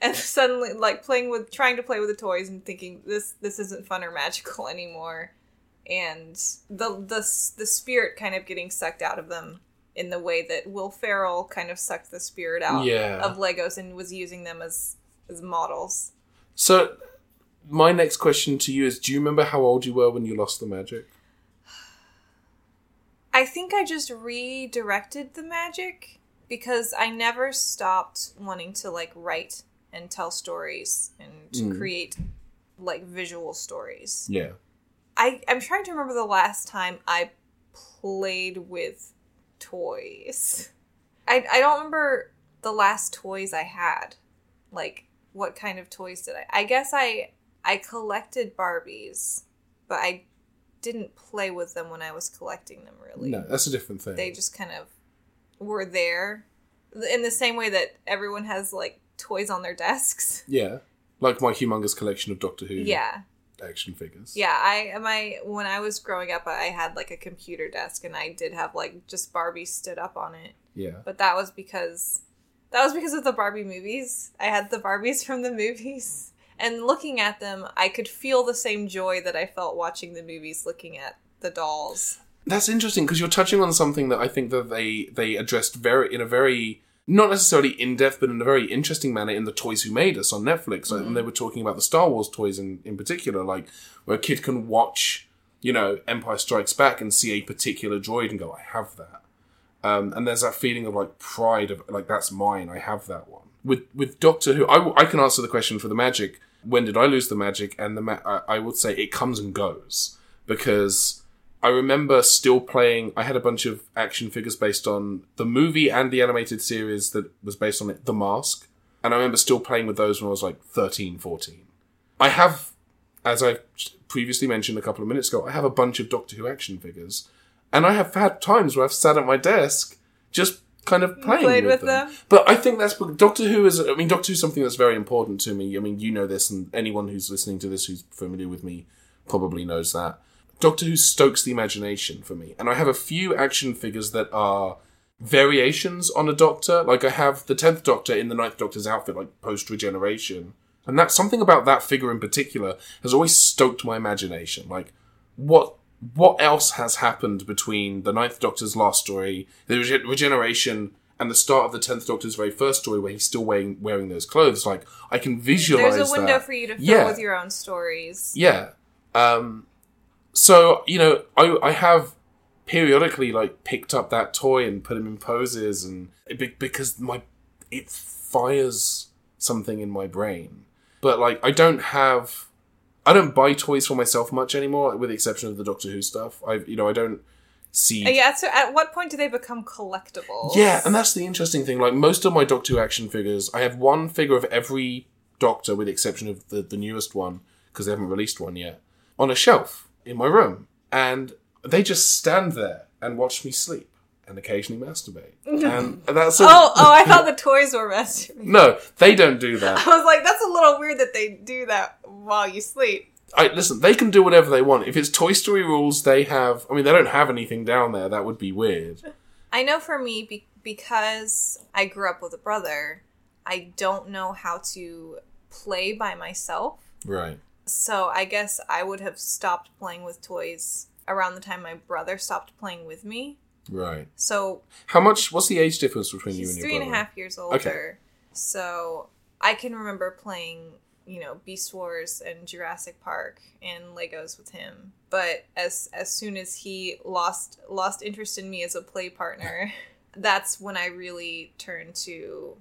and suddenly like playing with trying to play with the toys and thinking this this isn't fun or magical anymore and the the the spirit kind of getting sucked out of them in the way that Will Ferrell kind of sucked the spirit out Yeah. of Legos and was using them as as models. So my next question to you is do you remember how old you were when you lost the magic? I think I just redirected the magic because I never stopped wanting to like write and tell stories and Mm. create like visual stories. Yeah. I I'm trying to remember the last time I played with toys. I I don't remember the last toys I had. Like what kind of toys did I? I guess I I collected Barbies, but I didn't play with them when I was collecting them really. No, that's a different thing. They just kind of were there in the same way that everyone has like toys on their desks. yeah. Like my humongous collection of Doctor Who Yeah. action figures. Yeah, I my when I was growing up, I had like a computer desk, and I did have like just Barbie stood up on it. Yeah. But that was because that was because of the Barbie movies. I had the Barbies from the movies, and looking at them, I could feel the same joy that I felt watching the movies, looking at the dolls. That's interesting because you're touching on something that I think that they they addressed very in a very not necessarily in depth, but in a very interesting manner in the Toys Who Made Us on Netflix. Like, and mm-hmm. they were talking about the Star Wars toys in in particular, like where a kid can watch, you know, Empire Strikes Back and see a particular droid and go, "I have that." Um, and there's that feeling of like pride of like that's mine. I have that one. With with Doctor Who, I, can answer the question for the magic. When did I lose the magic? And the ma- I, I would say it comes and goes because I remember still playing. I had a bunch of action figures based on the movie and the animated series that was based on it, The Mask. And I remember still playing with those when I was like 13, 14. I have, as I previously mentioned a couple of minutes ago, I have a bunch of Doctor Who action figures. And I have had times where I've sat at my desk just kind of playing played with, with them? But I think that's Doctor Who is. I mean, Doctor Who is something that's very important to me. I mean, you know this, and anyone who's listening to this who's familiar with me probably knows that. Doctor Who stokes the imagination for me, and I have a few action figures that are variations on a Doctor. Like I have the tenth Doctor in the Ninth Doctor's outfit, like post regeneration, and that's something about that figure in particular has always stoked my imagination. Like what what else has happened between the Ninth Doctor's last story, the rege- regeneration, and the start of the Tenth Doctor's very first story, where he's still wearing wearing those clothes? Like I can visualize. There's a window that. for you to fill Yeah. with your own stories. Yeah. Um, so you know, I I have periodically like picked up that toy and put him in poses, and it, because my it fires something in my brain. But like, I don't have, I don't buy toys for myself much anymore, with the exception of the Doctor Who stuff. I you know I don't see. Uh, yeah. So, at what point do they become collectibles? Yeah, and that's the interesting thing. Like most of my Doctor Who action figures, I have one figure of every Doctor, with the exception of the, the newest one, because they haven't released one yet, on a shelf in my room. And they just stand there and watch me sleep and occasionally masturbate. and that's all. Oh, oh! I thought the toys were masturbating. No, they don't do that. I was like, that's a little weird that they do that while you sleep. I, listen, they can do whatever they want. If it's Toy Story rules, they have. I mean, they don't have anything down there. That would be weird. I know for me, be- because I grew up with a brother, I don't know how to play by myself. Right. So I guess I would have stopped playing with toys around the time my brother stopped playing with me. Right. So How much? What's the age difference between you and your three brother? half years older. Okay. So I can remember playing you know, Beast Wars and Jurassic Park and Legos with him. But as as soon as he lost lost interest in me as a play partner, that's when I really turned to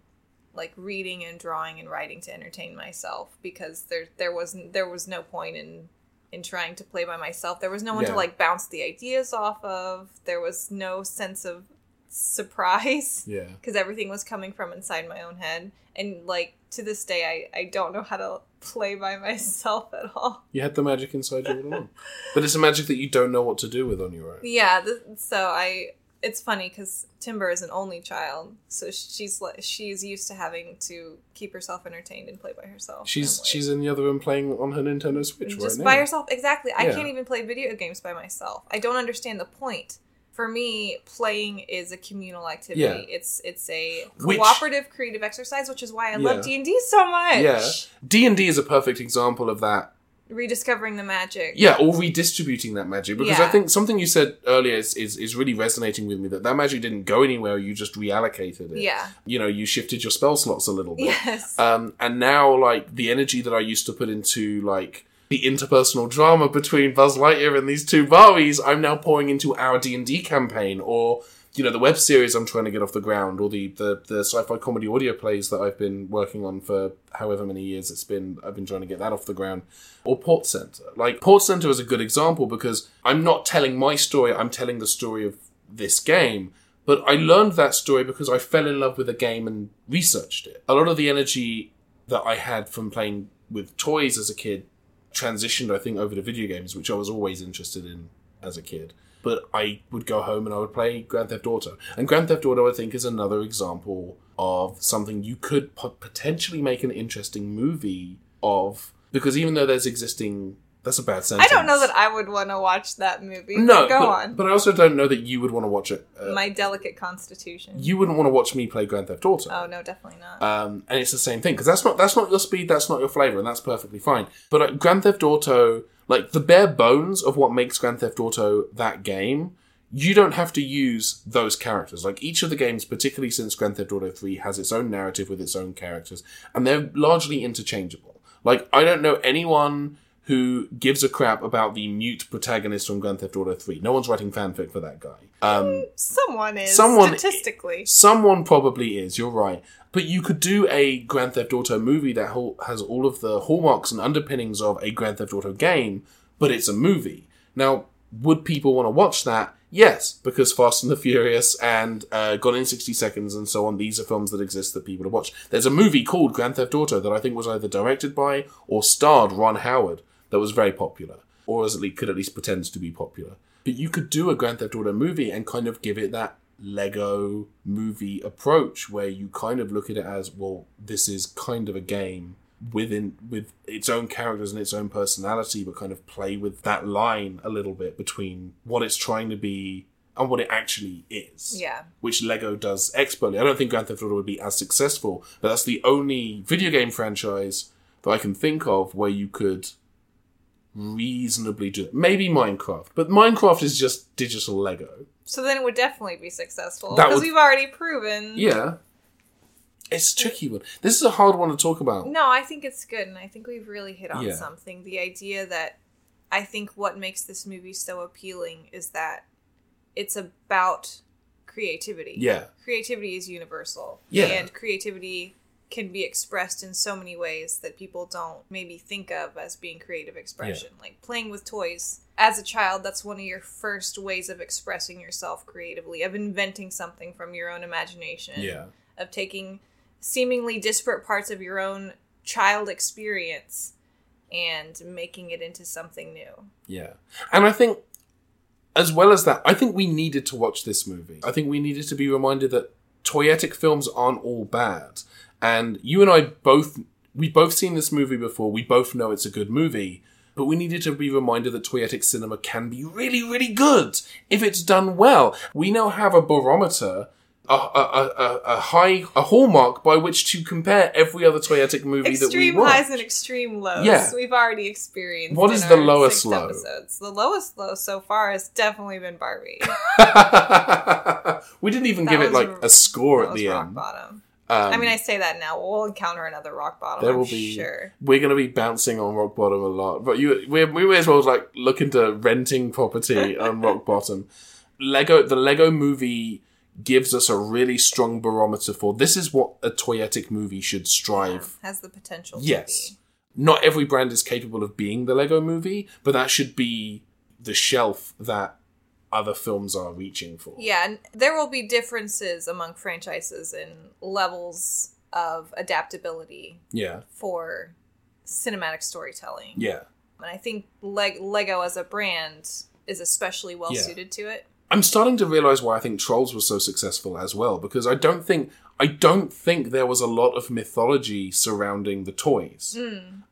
like reading and drawing and writing to entertain myself because there there wasn't there was no point in in trying to play by myself. There was no one Yeah. to like bounce the ideas off of. There was no sense of surprise Yeah. because everything was coming from inside my own head. And like to this day, I I don't know how to play by myself at all. You had the magic inside you all along. But it's a magic that you don't know what to do with on your own. Yeah, th- so I it's funny because Timber is an only child, so she's she's used to having to keep herself entertained and play by herself. She's like, she's in the other room playing on her Nintendo Switch right just now. by herself. Exactly. I can't even play video games by myself. I don't understand the point. For me, playing is a communal activity. Yeah. It's it's a Which- cooperative, creative exercise, which is why I Yeah. love D and D so much. Yeah, D and D is a perfect example of that. rediscovering the magic. Yeah, or redistributing that magic because I think something you said earlier is, is is really resonating with me that that magic didn't go anywhere. You just reallocated it. Yeah. you know, you shifted your spell slots a little bit. Yes. Um, and now, like the energy that I used to put into like the interpersonal drama between Buzz Lightyear and these two Barbies, I'm now pouring into our D and D campaign, or you know, the web series I'm trying to get off the ground, or the the, the sci-fi comedy audio plays that I've been working on for however many years it's been. I've been trying to get that off the ground, or Port Center. Like Port Center is a good example because I'm not telling my story; I'm telling the story of this game. But I learned that story because I fell in love with the game and researched it. A lot of the energy that I had from playing with toys as a kid transitioned, I think, over to video games, which I was always interested in as a kid. But I would go home and I would play Grand Theft Auto. And Grand Theft Auto, I think, is another example of something you could potentially make an interesting movie of. Because even though there's existing. That's a bad sentence. I don't know that I would want to watch that movie. No, go but, on. but I also don't know that you would want to watch it. Uh, My delicate constitution. you wouldn't want to watch me play Grand Theft Auto. oh no, definitely not. Um, and it's the same thing because that's not that's not your speed, that's not your flavor, and that's perfectly fine. But uh, Grand Theft Auto, like the bare bones of what makes Grand Theft Auto that game, you don't have to use those characters. Like each of the games, particularly since Grand Theft Auto Three, has its own narrative with its own characters, and they're largely interchangeable. Like I don't know anyone who gives a crap about the mute protagonist from Grand Theft Auto 3. No one's writing fanfic for that guy. Um, Someone is someone- statistically. Someone probably is. You're right. But you could do a Grand Theft Auto movie that has all of the hallmarks and underpinnings of a Grand Theft Auto game, but it's a movie. Now, would people want to watch that? Yes, because Fast and the Furious and uh, Gone in 60 Seconds and so on, these are films that exist that people to watch. There's a movie called Grand Theft Auto that I think was either directed by or starred Ron Howard that was very popular, or as at least could at least pretend to be popular. But you could do a Grand Theft Auto movie and kind of give it that Lego movie approach where you kind of look at it as, well, this is kind of a game within with its own characters and its own personality, but kind of play with that line a little bit between what it's trying to be and what it actually is. Yeah. Which Lego does expertly. I don't think Grand Theft Auto would be as successful, but that's the only video game franchise that I can think of where you could reasonably do it. Maybe Minecraft, but Minecraft is just digital Lego. So then it would definitely be successful That because would- we've already proven. Yeah. It's a tricky one. This is a hard one to talk about. No, I think it's good, and I think we've really hit on Yeah. something. The idea that I think what makes this movie so appealing is that it's about creativity. Yeah. Creativity is universal. Yeah. And creativity can be expressed in so many ways that people don't maybe think of as being creative expression. Like playing with toys. As a child, that's one of your first ways of expressing yourself creatively, of inventing something from your own imagination Yeah. of taking seemingly disparate parts of your own child experience and making it into something new. Yeah. And I think, as well as that, I think we needed to watch this movie. I think we needed to be reminded that toyetic films aren't all bad. And you and I both, we both seen this movie before. We both know it's a good movie. But we needed to be reminded that toyetic cinema can be really, really good if it's done well. We now have a barometer. A, a, a, a- high a hallmark by which to compare every other toyetic movie that we Extreme highs and extreme lows. Yeah. We've already experienced. What is in the lowest low? Episodes. The lowest low so far has definitely been Barbie. we didn't even That give it like a score at the rock end. bottom. Um, I mean, I say that now. We'll encounter another rock bottom. There I'm will be- sure. we're going to be bouncing on rock bottom a lot, but you we, we may as well like look into renting property on rock bottom. Lego, the Lego Movie gives us a really strong barometer for this is what a toyetic movie should strive Has the potential. Yes. To be. not every brand is capable of being the Lego movie, but that should be the shelf that other films are reaching for. Yeah, and there will be differences among franchises in levels of adaptability Yeah. for cinematic storytelling. Yeah. And I think Leg- Lego as a brand is especially well Yeah. suited to it. I'm starting to realize why I think Trolls was so successful as well because I don't think I don't think there was a lot of mythology surrounding the toys.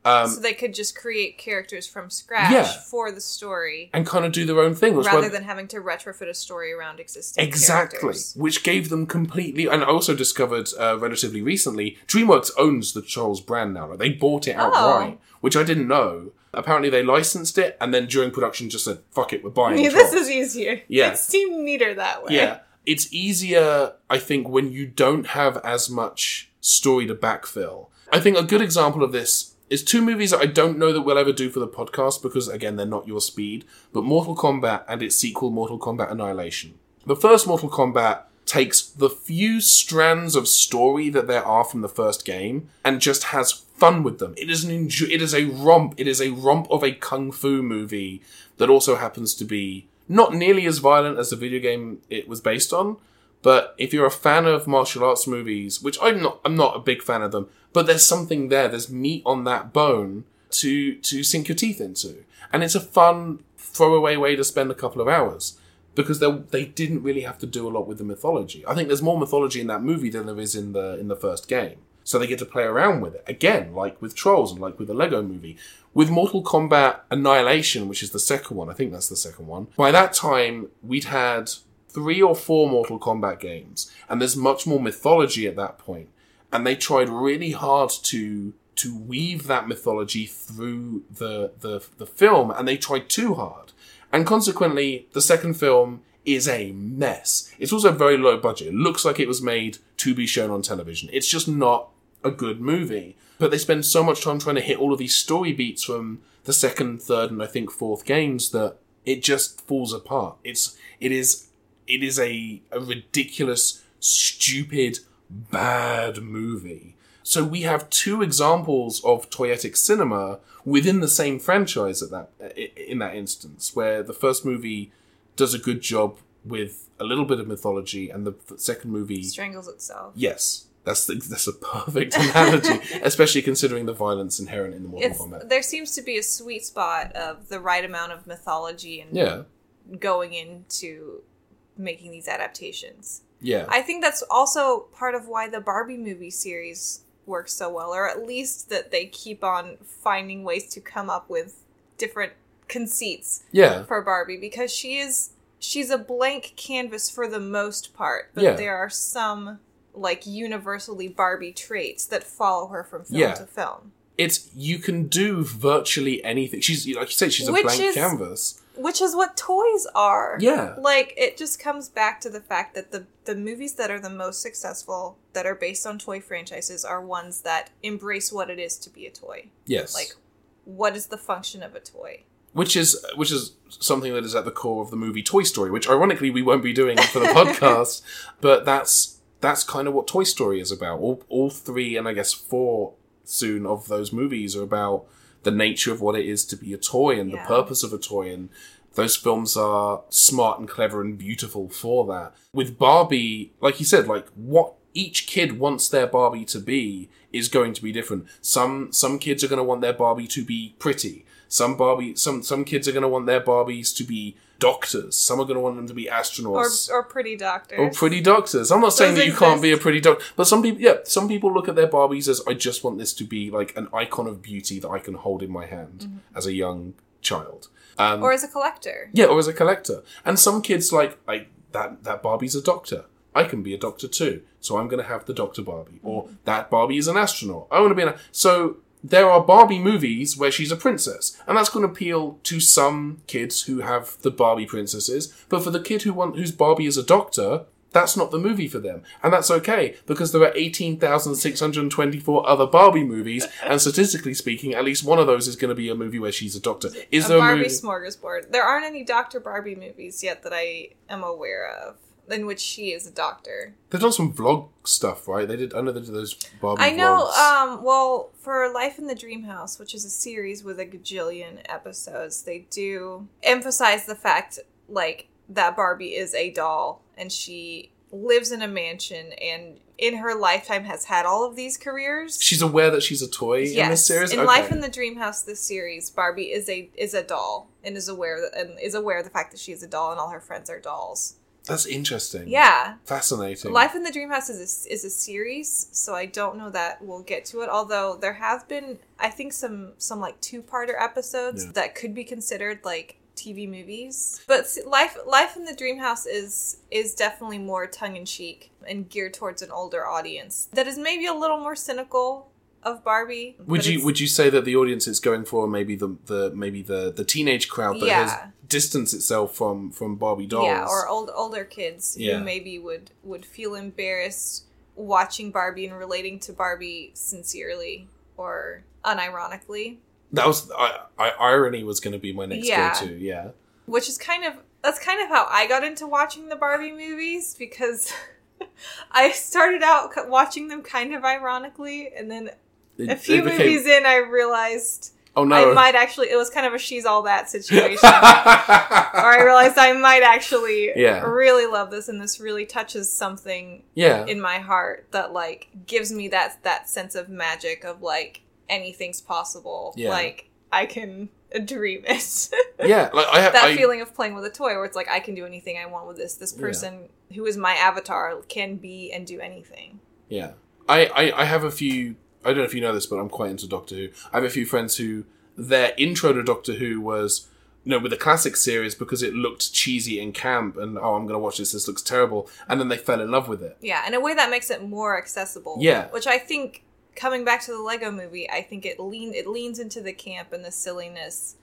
Um, so they could just create characters from scratch Yeah. for the story and kind of do their own thing. Rather than having to retrofit a story around existing Exactly, characters. which gave them completely. And I also discovered uh, relatively recently, DreamWorks owns the Trolls brand now. Like they bought it outright, which I didn't know. Apparently, they licensed it, and then during production, just said, "Fuck it, we're buying." Yeah, this is easier. Yeah. It seemed neater that way. Yeah. It's easier, I think, when you don't have as much story to backfill. I think a good example of this is two movies that I don't know that we'll ever do for the podcast because, again, they're not your speed, but Mortal Kombat and its sequel, Mortal Kombat Annihilation. The first Mortal Kombat takes the few strands of story that there are from the first game and just has fun with them. It is an enjoy- it is a romp. It is a romp of a kung fu movie that also happens to be not nearly as violent as the video game it was based on. But if you're a fan of martial arts movies, which I'm not, I'm not a big fan of them, but there's something there. There's meat on that bone to to sink your teeth into, and it's a fun throwaway way to spend a couple of hours because they they didn't really have to do a lot with the mythology. I think there's more mythology in that movie than there is in the in the first game. So they get to play around with it again, like with Trolls and like with the Lego Movie. With Mortal Kombat Annihilation, which is the second one, I think that's the second one. By that time, we'd had three or four Mortal Kombat games, and there's much more mythology at that point. And they tried really hard to to weave that mythology through the the, the film, and they tried too hard. And consequently, the second film is a mess. It's also very low budget. It looks like it was made to be shown on television. It's just not a good movie. But they spend so much time trying to hit all of these story beats from the second, third, and I think fourth games that it just falls apart. It's it is it is a, a ridiculous, stupid, bad movie. So we have two examples of toyetic cinema within the same franchise at that in that instance, where the first movie does a good job with a little bit of mythology, and the second movie, Strangles itself. yes, that's the, that's a perfect analogy, especially considering the violence inherent in the Mortal It's Kombat. there seems to be a sweet spot of the right amount of mythology and Yeah, going into making these adaptations. yeah, I think that's also part of why the Barbie movie series works so well, or at least that they keep on finding ways to come up with different conceits yeah, for Barbie because she is she's a blank canvas for the most part, but Yeah. there are some like universally Barbie traits that follow her from film Yeah. to film. it's you can do virtually anything. She's like you said, she's a Which blank is- canvas. Which is what toys are. Yeah. Like it just comes back to the fact that the the movies that are the most successful that are based on toy franchises are ones that embrace what it is to be a toy. Yes, Like what is the function of a toy? which is which is something that is at the core of the movie Toy Story, which ironically we won't be doing for the podcast, but that's that's kind of what Toy Story is about. All all three and I guess four soon of those movies are about the nature of what it is to be a toy and Yeah. the purpose of a toy and those films are smart and clever and beautiful for that. With Barbie, like you said, like what each kid wants their Barbie to be is going to be different. Some some kids are going to want their Barbie to be pretty. Some Barbie some some kids are going to want their Barbies to be doctors. Some are going to want them to be astronauts. or pretty doctors. Or pretty doctors. I'm not saying Those that you can't be a pretty doctor, but some people, yeah, some people look at their Barbies as I just want this to be like an icon of beauty that I can hold in my hand as a young child. Um, or as a collector. yeah, or as a collector. And some kids like, I that that Barbie's a doctor. I can be a doctor too, so I'm going to have the Doctor Barbie. Or that Barbie is an astronaut. I want to be an. So there are Barbie movies where she's a princess, and that's going to appeal to some kids who have the Barbie princesses. But for the kid who want whose Barbie is a doctor, that's not the movie for them. And that's okay, because there are 18,624 other Barbie movies, and statistically speaking, at least one of those is going to be a movie where she's a doctor. Is a there a Barbie smorgasbord. There aren't any Dr. Barbie movies yet that I am aware of in which she is a doctor. They've done some vlog stuff, right? They did. I know they did those Barbie I know, vlogs. um, well, for Life in the Dream House, which is a series with a gajillion episodes, they do emphasize the fact, like, that Barbie is a doll and she lives in a mansion and in her lifetime has had all of these careers. she's aware that she's a toy in this series. in Okay. Life in the Dream House, this series, Barbie is a is a doll and is aware that, and is aware of the fact that she is a doll and all her friends are dolls. That's interesting. Yeah, fascinating. Life in the Dream House is a, is a series, so I don't know that we'll get to it. Although there have been, I think some some like two parter episodes Yeah. that could be considered like TV movies. But life Life in the Dream House is is definitely more tongue in cheek and geared towards an older audience that is maybe a little more cynical of Barbie. Would you would you say that the audience it's going for maybe the the maybe the the teenage crowd that Yeah. has distanced itself from from Barbie dolls? Yeah, or old older kids Yeah. who maybe would would feel embarrassed watching Barbie and relating to Barbie sincerely or unironically, that was I, I, irony was going to be my next Yeah. go to. Yeah, which is kind of that's kind of how I got into watching the Barbie movies because I started out watching them kind of ironically, and then It- a few became- movies in, I realized Oh no! I might actually. It was kind of a she's all that situation. or I realized I might actually Yeah. really love this, and this really touches something yeah, in my heart that like gives me that that sense of magic of like anything's possible. Yeah. Like I can dream it. yeah. Like I have that I, feeling of playing with a toy, where it's like I can do anything I want with this. This person who is my avatar can be and do anything. Yeah, I, I I have a few. I don't know if you know this, but I'm quite into Doctor Who. I have a few friends who their intro to Doctor Who was. You know, with the classic series because it looked cheesy and camp, and oh, I'm gonna watch this. This looks terrible, and then they fell in love with it. Yeah, in a way that makes it more accessible. Yeah. which I think coming back to the Lego Movie, I think it lean it leans into the camp and the silliness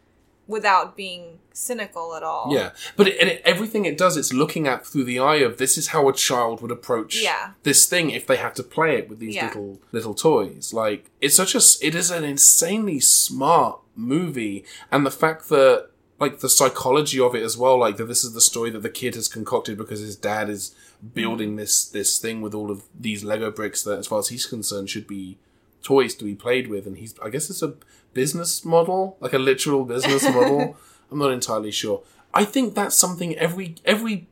without being cynical at all. Yeah, but it, and it, everything it does, it's looking at through the eye of this is how a child would approach Yeah. this thing if they had to play it with these Yeah. little little toys. Like it's such a it is an insanely smart movie, and the fact that like the psychology of it as well, like that this is the story that the kid has concocted because his dad is building this this thing with all of these Lego bricks that, as far as he's concerned, should be toys to be played with, and he's I guess it's a business model, like a literal business model. I'm not entirely sure. I think that's something every every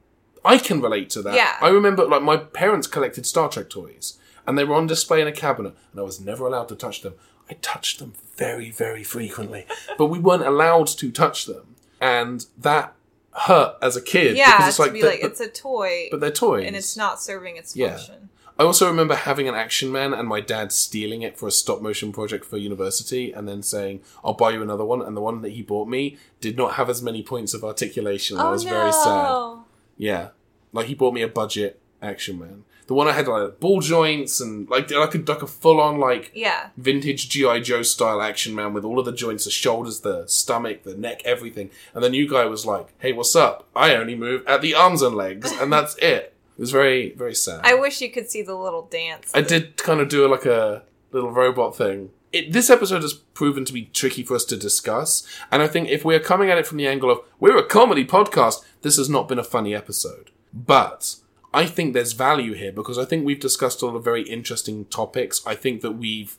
I can relate to that. Yeah. I remember like my parents collected Star Trek toys, and they were on display in a cabinet, and I was never allowed to touch them. I touched them very very frequently, but we weren't allowed to touch them, and that hurt as a kid. yeah, because it's to like, be like it's a toy, but they're toys, and it's not serving its Yeah. function. I also remember having an Action Man and my dad stealing it for a stop motion project for university and then saying, I'll buy you another one. And the one that he bought me did not have as many points of articulation. I oh was no! very sad. Yeah. Like he bought me a budget Action Man. The one I had like ball joints and like I could like a full on like Yeah, vintage GI Joe style Action Man with all of the joints, the shoulders, the stomach, the neck, everything. And the new guy was like, "Hey, what's up? I only move at the arms and legs, and that's it." It was very very sad. I wish you could see the little dance. I did kind of do like a little robot thing. It, this episode has proven to be tricky for us to discuss, and I think if we're coming at it from the angle of we're a comedy podcast, this has not been a funny episode. But I think there's value here because I think we've discussed a lot of very interesting topics. I think that we've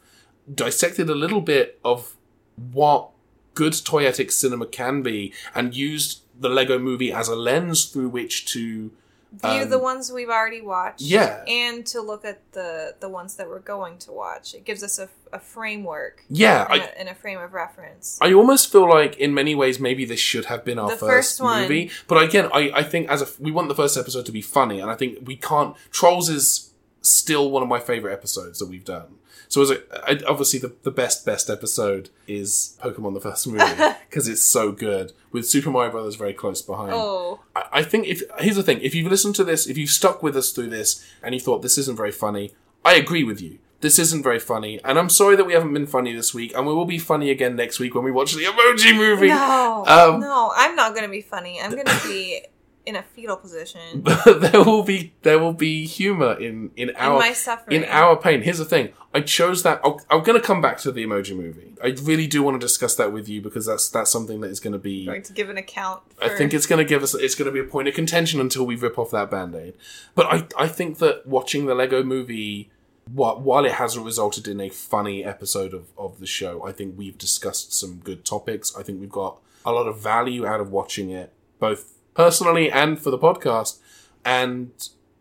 dissected a little bit of what good toyetic cinema can be and used the Lego movie as a lens through which to view um, the ones we've already watched. Yeah. and to look at the the ones that we're going to watch. It gives us a, a framework. yeah, and, I, a, and a frame of reference. I almost feel like in many ways maybe this should have been our The first, first one. movie. But again, I, I think as a we want the first episode to be funny, and I think we can't. Trolls is still one of my favorite episodes that we've done. So as a, I- obviously the, the best best episode is Pokemon the first movie because it's so good with Super Mario Brothers very close behind. oh, I, I think if here's the thing, if you've listened to this, if you've stuck with us through this, and you thought this isn't very funny, I agree with you. This isn't very funny, and I'm sorry that we haven't been funny this week, and we will be funny again next week when we watch the Emoji Movie. no, Um, no, I'm not going to be funny. I'm going to be in a fetal position there will be there will be humor in in in our suffering. in our pain. Here's the thing: I chose that. I'll, I'm going to come back to the Emoji Movie. I really do want to discuss that with you because that's that's something that is going to be. going to give an account. For, I think it's going to give us. It's going to be a point of contention until we rip off that band aid. But I I think that watching the Lego Movie. While it hasn't resulted in a funny episode of, of the show, I think we've discussed some good topics. I think we've got a lot of value out of watching it, both personally and for the podcast. And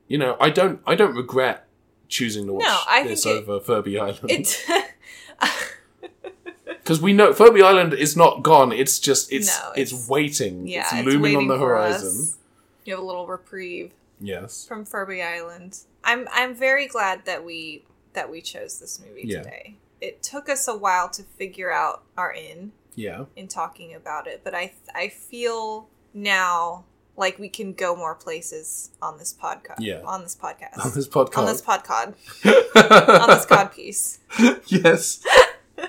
you know, I don't I don't regret choosing to watch No, I this think it- over Furby Island it. because we know Furby Island is not gone. It's just it's No, it's, it's- waiting. yeah, it's it's looming on the horizon. You have a little reprieve Yes. from Furby Island. I'm I'm very glad that we that we chose this movie Yeah. today. It took us a while to figure out our in Yeah. in talking about it, but I I feel now like we can go more places on this podcast. Yeah. On this podcast. On this podcast. On this podcast. on this cod piece. yes.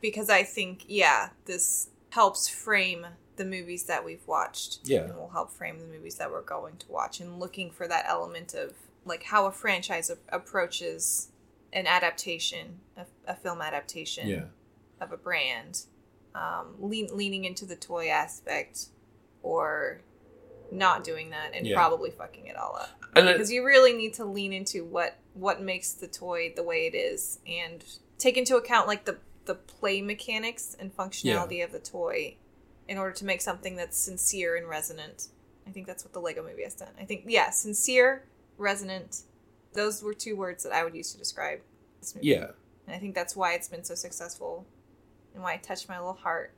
Because I think, yeah, this helps frame the movies that we've watched. Yeah. And will help frame the movies that we're going to watch and looking for that element of like how a franchise a- approaches an adaptation, a, a film adaptation Yeah. of a brand, um, lean, leaning into the toy aspect or not doing that and Yeah. probably fucking it all up. And it, Because you really need to lean into what what makes the toy the way it is and take into account like the the play mechanics and functionality of the toy in order to make something that's sincere and resonant. I think that's what the Lego movie has done. I think yeah, sincere, resonant. Those were two words that I would use to describe this movie. yeah. And I think that's why it's been so successful and why it touched my little heart.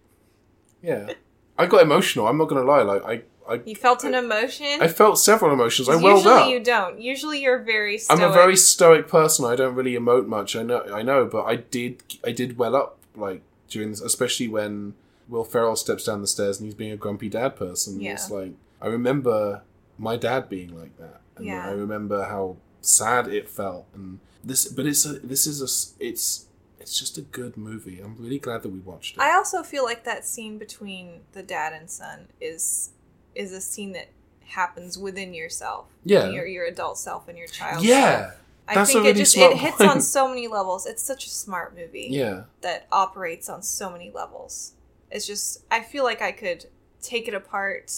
Yeah. I got emotional. I'm not going to lie. Like I, I, You felt an emotion? I felt several emotions. I welled Usually up. you don't. Usually you're very stoic. I'm a very stoic person. I don't really emote much. I know. I know, but I did. I did well up like during this, especially when Will Ferrell steps down the stairs and he's being a grumpy dad person. Yeah. It's like I remember my dad being like that, and Yeah. I remember how sad it felt. And this, but it's a. This is a It's. It's just a good movie. I'm really glad that we watched it. I also feel like that scene between the dad and son is is a scene that happens within yourself. Yeah. Your your adult self and your child. yeah. self. I That's think really it just it hits point. on so many levels. It's such a smart movie Yeah. that operates on so many levels. It's just I feel like I could take it apart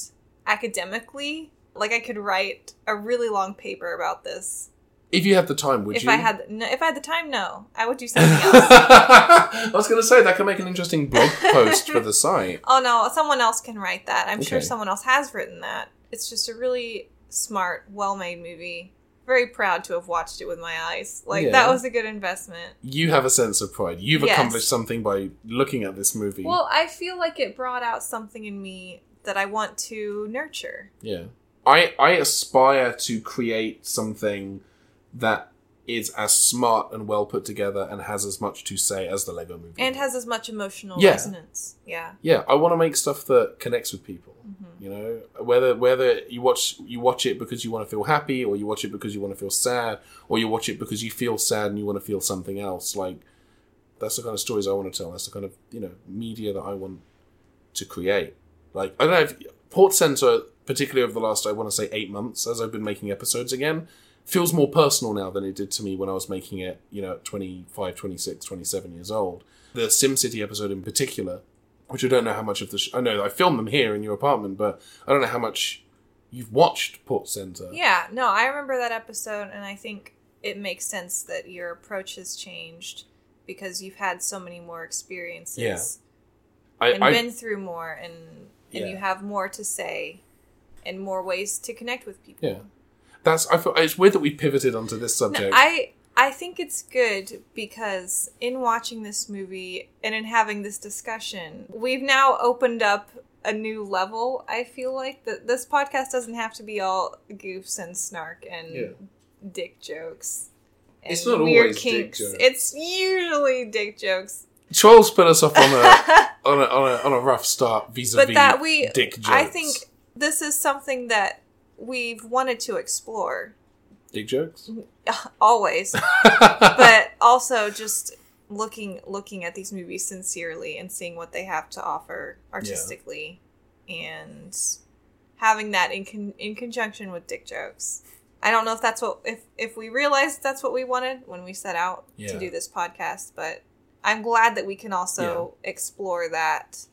academically. Like I could write a really long paper about this. If you had the time, would if you? I had no, if I had the time, no. I would do something else. I was going to say that could make an interesting blog post for the site. Oh no, someone else can write that. I'm sure Okay. someone else has written that. It's just a really smart, well-made movie. Very proud to have watched it with my eyes. Like Yeah. that was a good investment. You have a sense of pride. You've Yes. accomplished something by looking at this movie. Well, I feel like it brought out something in me that I want to nurture. yeah. I I aspire to create something that is as smart and well put together and has as much to say as the Lego movie. And has as much emotional Yeah. resonance. Yeah. yeah, I want to make stuff that connects with people. Mm-hmm. You know, whether whether you watch you watch it because you want to feel happy, or you watch it because you want to feel sad, or you watch it because you feel sad and you want to feel something else. Like that's the kind of stories I want to tell. That's the kind of you know media that I want to create. Like I don't know if Port Center, particularly over the last I want to say eight months, as I've been making episodes again, feels more personal now than it did to me when I was making it. You know, at 25, 26, 27 years old. The SimCity episode in particular which I don't know how much of the. Sh- I know I filmed them here in your apartment, but I don't know how much you've watched Port Center. Yeah, no, I remember that episode, and I think it makes sense that your approach has changed because you've had so many more experiences Yeah. I, and I been through more, and and Yeah. you have more to say and more ways to connect with people. yeah. That's I feel it's weird that we pivoted onto this No, subject. I I think it's good because in watching this movie and in having this discussion, we've now opened up a new level. I feel like that this podcast doesn't have to be all goofs and snark and Yeah. dick jokes. And It's not always dick jokes. It's usually dick jokes. Trolls put us off on a on a on a, on a rough start vis-a-vis but that we dick jokes. I think this is something that we've wanted to explore dick jokes. always. but also just looking looking at these movies sincerely and seeing what they have to offer artistically and having that in con- in conjunction with dick jokes. I don't know if that's what if if we realized that's what we wanted when we set out Yeah. to do this podcast, but I'm glad that we can also explore that,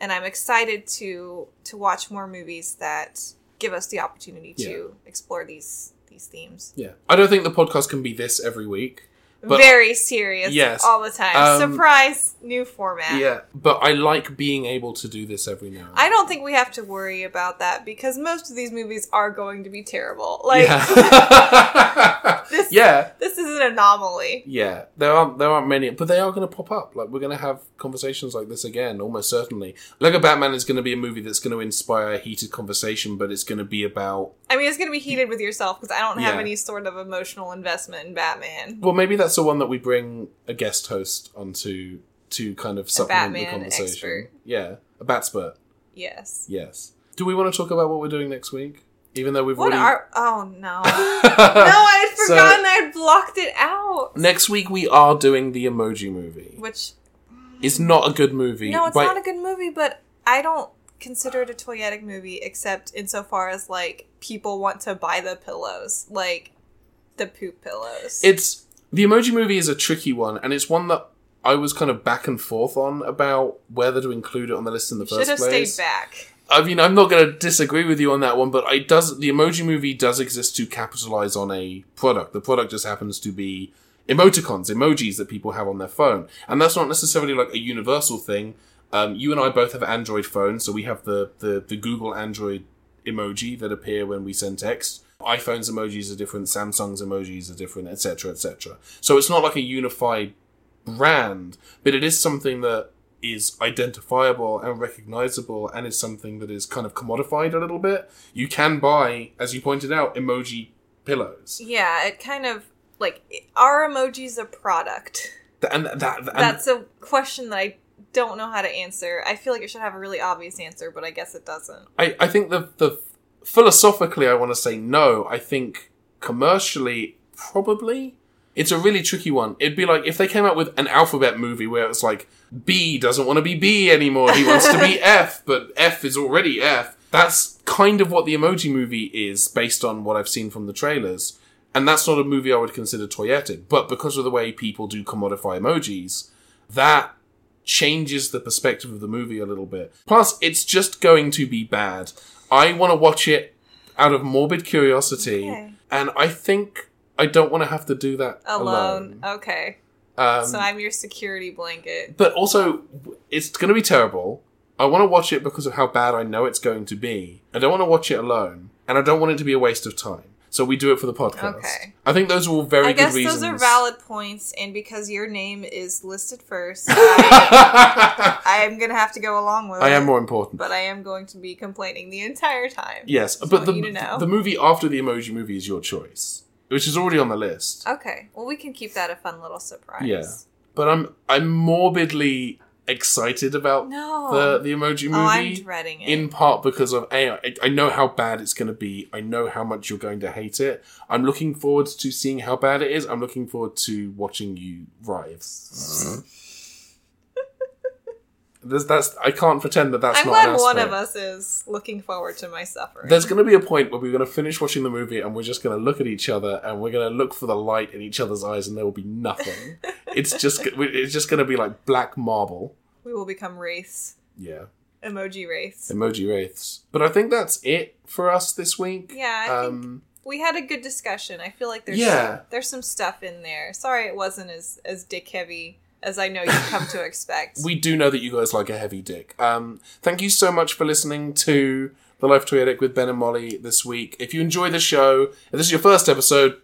and I'm excited to to watch more movies that give us the opportunity to explore these these themes. Yeah. I don't think the podcast can be this every week. But- Very serious, Yes. all the time. Um, Surprise, new format. Yeah. But I like being able to do this every now and I don't think we have to worry about that because most of these movies are going to be terrible. Like yeah. this, yeah. this is an anomaly. Yeah. There aren't there aren't many but they are gonna pop up. Like we're gonna have conversations like this again, almost certainly. Lego Batman is gonna be a movie that's gonna inspire a heated conversation, but it's gonna be about I mean, it's going to be heated with yourself because I don't have Yeah. any sort of emotional investment in Batman. well maybe that's the one that we bring a guest host onto to kind of supplement the conversation. expert. Yeah. A Batspert. Yes. Yes. Do we want to talk about what we're doing next week? Even though we've What already are? Oh no! no, I had So- forgotten. I had blocked it out. Next week we are doing the Emoji Movie. Which is not a good movie. no, it's by- not a good movie, but I don't consider it a toyetic movie except insofar as like people want to buy the pillows, like the poop pillows. It's the Emoji Movie is a tricky one, and it's one that I was kind of back and forth on about whether to include it on the list in the should first have place. stayed back. I mean, I'm not going to disagree with you on that one, but I does the Emoji Movie does exist to capitalize on a product. The product just happens to be emoticons, emojis that people have on their phone, and that's not necessarily like a universal thing. Um, you and I both have Android phones, so we have the, the the Google Android emoji that appear when we send text. iPhone's emojis are different, Samsung's emojis are different, etc., etc. So it's not like a unified brand, but it is something that is identifiable and recognizable and is something that is kind of commodified a little bit. You can buy, as you pointed out, emoji pillows. Yeah, it kind of like are emojis a product? Th- And that, and That's a question that I don't know how to answer. I feel like it should have a really obvious answer, but I guess it doesn't. I, I think the the philosophically I want to say no. I think commercially probably it's a really tricky one. It'd be like if they came out with an alphabet movie where it's like B doesn't want to be B anymore. He wants to be F, but F is already F. That's kind of what the emoji movie is based on what I've seen from the trailers. And that's not a movie I would consider toyetic. But because of the way people do commodify emojis, that changes the perspective of the movie a little bit. Plus, it's just going to be bad. I want to watch it out of morbid curiosity, Okay. and I think I don't want to have to do that Alone. alone. Okay. Um, so I'm your security blanket. but also, it's going to be terrible. I want to watch it because of how bad I know it's going to be. I don't want to watch it alone, and I don't want it to be a waste of time. So we do it for the podcast. Okay. I think those are all very I good guess reasons. those are valid points, and because your name is listed first, I, I am gonna have to go along with it. I am more important. but I am going to be complaining the entire time. Yes, but the, to the movie after the emoji movie is your choice, which is already on the list. Okay, well we can keep that a fun little surprise. Yeah. But I'm I'm morbidly excited about No. the the emoji movie. Oh, I'm dreading it. In part because of a, I, I know how bad it's going to be. I know how much you're going to hate it. I'm looking forward to seeing how bad it is. I'm looking forward to watching you writhe. Mm-hmm. There's, that's I can't pretend that that's I'm not. glad one of us is looking forward to my suffering. There's going to be a point where we're going to finish watching the movie and we're just going to look at each other and we're going to look for the light in each other's eyes and there will be nothing. it's just it's just going to be like black marble. we will become wraiths, Yeah, emoji wraiths. emoji wraiths. But I think that's it for us this week. Yeah, I think Um, we had a good discussion. I feel like there's Yeah. there's some stuff in there. Sorry, it wasn't as as dick heavy as I know you've come to expect. we do know that you guys like a heavy dick. Um, thank you so much for listening to the Life Toyetic with Ben and Molly this week. If you enjoy the show, if this is your first episode.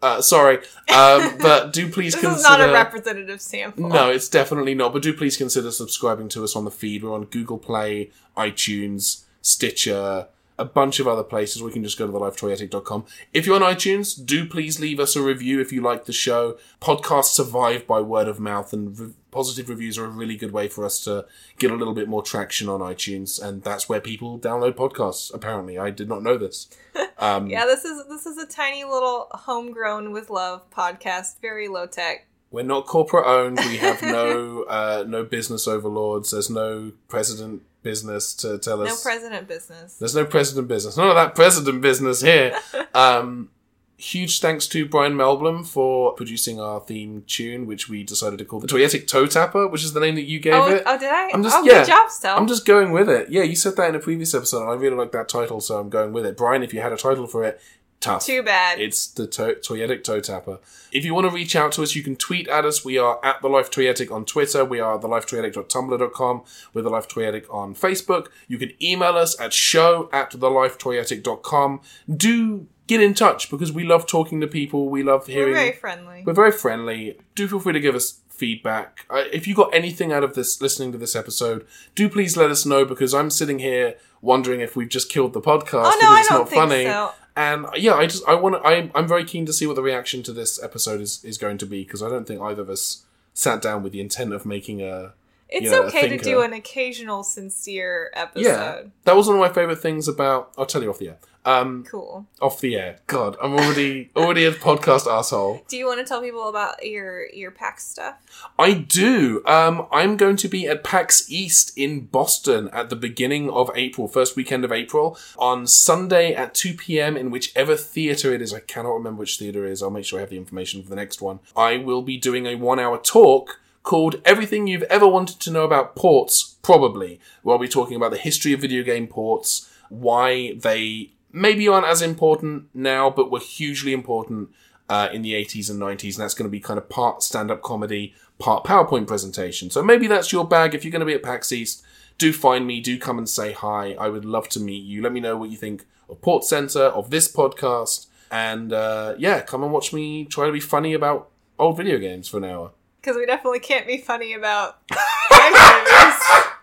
Uh, sorry, um, but do please this consider. is not a representative sample. No, it's definitely not. But do please consider subscribing to us on the feed. We're on Google Play, iTunes, Stitcher, a bunch of other places. We can just go to thelifetoyetic.com. If you're on iTunes, do please leave us a review if you like the show. Podcasts survive by word of mouth, and re- positive reviews are a really good way for us to get a little bit more traction on iTunes. And that's where people download podcasts. Apparently, I did not know this. Um, Yeah, this is this is a tiny little homegrown with love podcast, very low tech. We're not corporate owned. We have no uh, no business overlords. There's no president business to tell us. No president business. There's no president business. None of that president business here. um, huge thanks to Brian Melblom for producing our theme tune, which we decided to call the Toyetic Toe Tapper, which is the name that you gave Oh, it. oh, did I? I'm just- oh, yeah. good job. I'm just going with it. Yeah, you said that in a previous episode, and I really like that title, so I'm going with it. Brian, if you had a title for it, tough. Too bad. It's the to- Toyetic Toe Tapper. If you want to reach out to us, you can tweet at us. We are at The Life Toyetic on Twitter. We are TheLifeToyetic.tumblr.com. We're The Life Toyetic on Facebook. You can email us at show at TheLifeToyetic.com. Do get in touch because we love talking to people. We love We're hearing. very friendly. We're very friendly. Do feel free to give us feedback. Uh, if you got anything out of this, listening to this episode, do please let us know because I'm sitting here wondering if we've just killed the podcast Oh, because no, I it's don't not think funny. so. And yeah, I just I want to. I'm I'm very keen to see what the reaction to this episode is is going to be because I don't think either of us sat down with the intent of making a It's you know, okay to do an occasional sincere episode. yeah. That was one of my favorite things about. I'll tell you off the air. Um, Cool. off the air. God, I'm already already a podcast asshole. Do you want to tell people about your your PAX stuff? I do. Um, I'm going to be at PAX East in Boston at the beginning of April, first weekend of April, on Sunday at 2 p.m. in whichever theater it is. I cannot remember which theater it is. I'll make sure I have the information for the next one. I will be doing a one hour talk called Everything You've Ever Wanted to Know About Ports, probably, where I'll be talking about the history of video game ports, why they maybe aren't as important now, but were hugely important uh, in the 80s and 90s, and that's going to be kind of part stand up comedy, part PowerPoint presentation. So maybe that's your bag. If you're going to be at PAX East, do find me, do come and say hi. I would love to meet you. Let me know what you think of Port Center, of this podcast, and uh, yeah, come and watch me try to be funny about old video games for an hour. Because we definitely can't be funny about.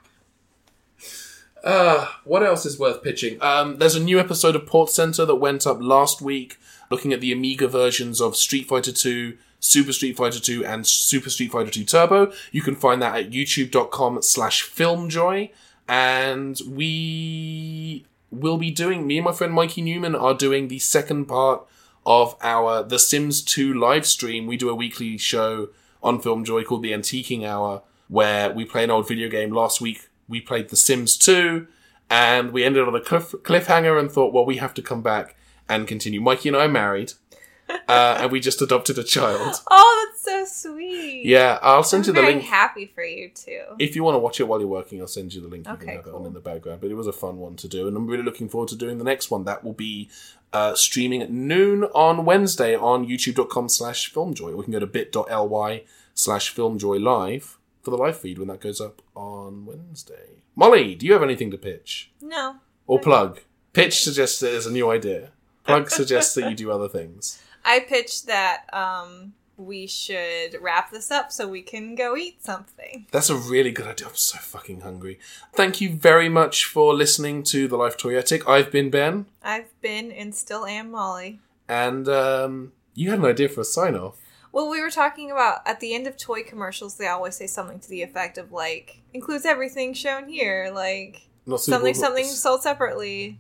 Uh, what else is worth pitching? Um, there's a new episode of Port Center that went up last week, looking at the Amiga versions of Street Fighter 2, Super Street Fighter 2, and Super Street Fighter 2 Turbo. You can find that at youtube.com slash filmjoy. And we will be doing, me and my friend Mikey Neumann are doing the second part of our The Sims 2 live stream. We do a weekly show on Film Joy called the Antiquing Hour, where we play an old video game. Last week we played The Sims 2, and we ended on a cliff- cliffhanger and thought, well, we have to come back and continue. Mikey and I are married, uh, and we just adopted a child. Oh, that's so sweet. Yeah, I'll send I'm you the link. happy for you too. If you want to watch it while you're working, I'll send you the link. You Okay, can have it on in the background. But it was a fun one to do, and I'm really looking forward to doing the next one. That will be uh, streaming at noon on Wednesday on youtube.com slash filmjoy. Or we can go to bit.ly slash filmjoy live for the live feed when that goes up on Wednesday. Molly, do you have anything to pitch? No. Or plug? Pitch suggests that there's a new idea. Plug suggests that you do other things. I pitched that um, we should wrap this up so we can go eat something. That's a really good idea. I'm so fucking hungry. Thank you very much for listening to The Life Toyetic. I've been Ben, I've been and still am Molly. and um, you had an idea for a sign off. Well, we were talking about at the end of toy commercials, they always say something to the effect of like includes everything shown here, like something something sold separately.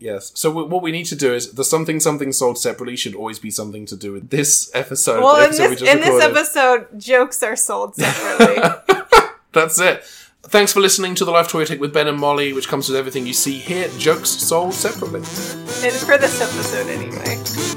Yes. So w- what we need to do is the something something sold separately should always be something to do with this episode. Well, in episode we this just in this episode, jokes are sold separately. That's it. Thanks for listening to The Life Toyetic with Ben and Molly, which comes with everything you see here. Jokes sold separately. and for this episode, anyway.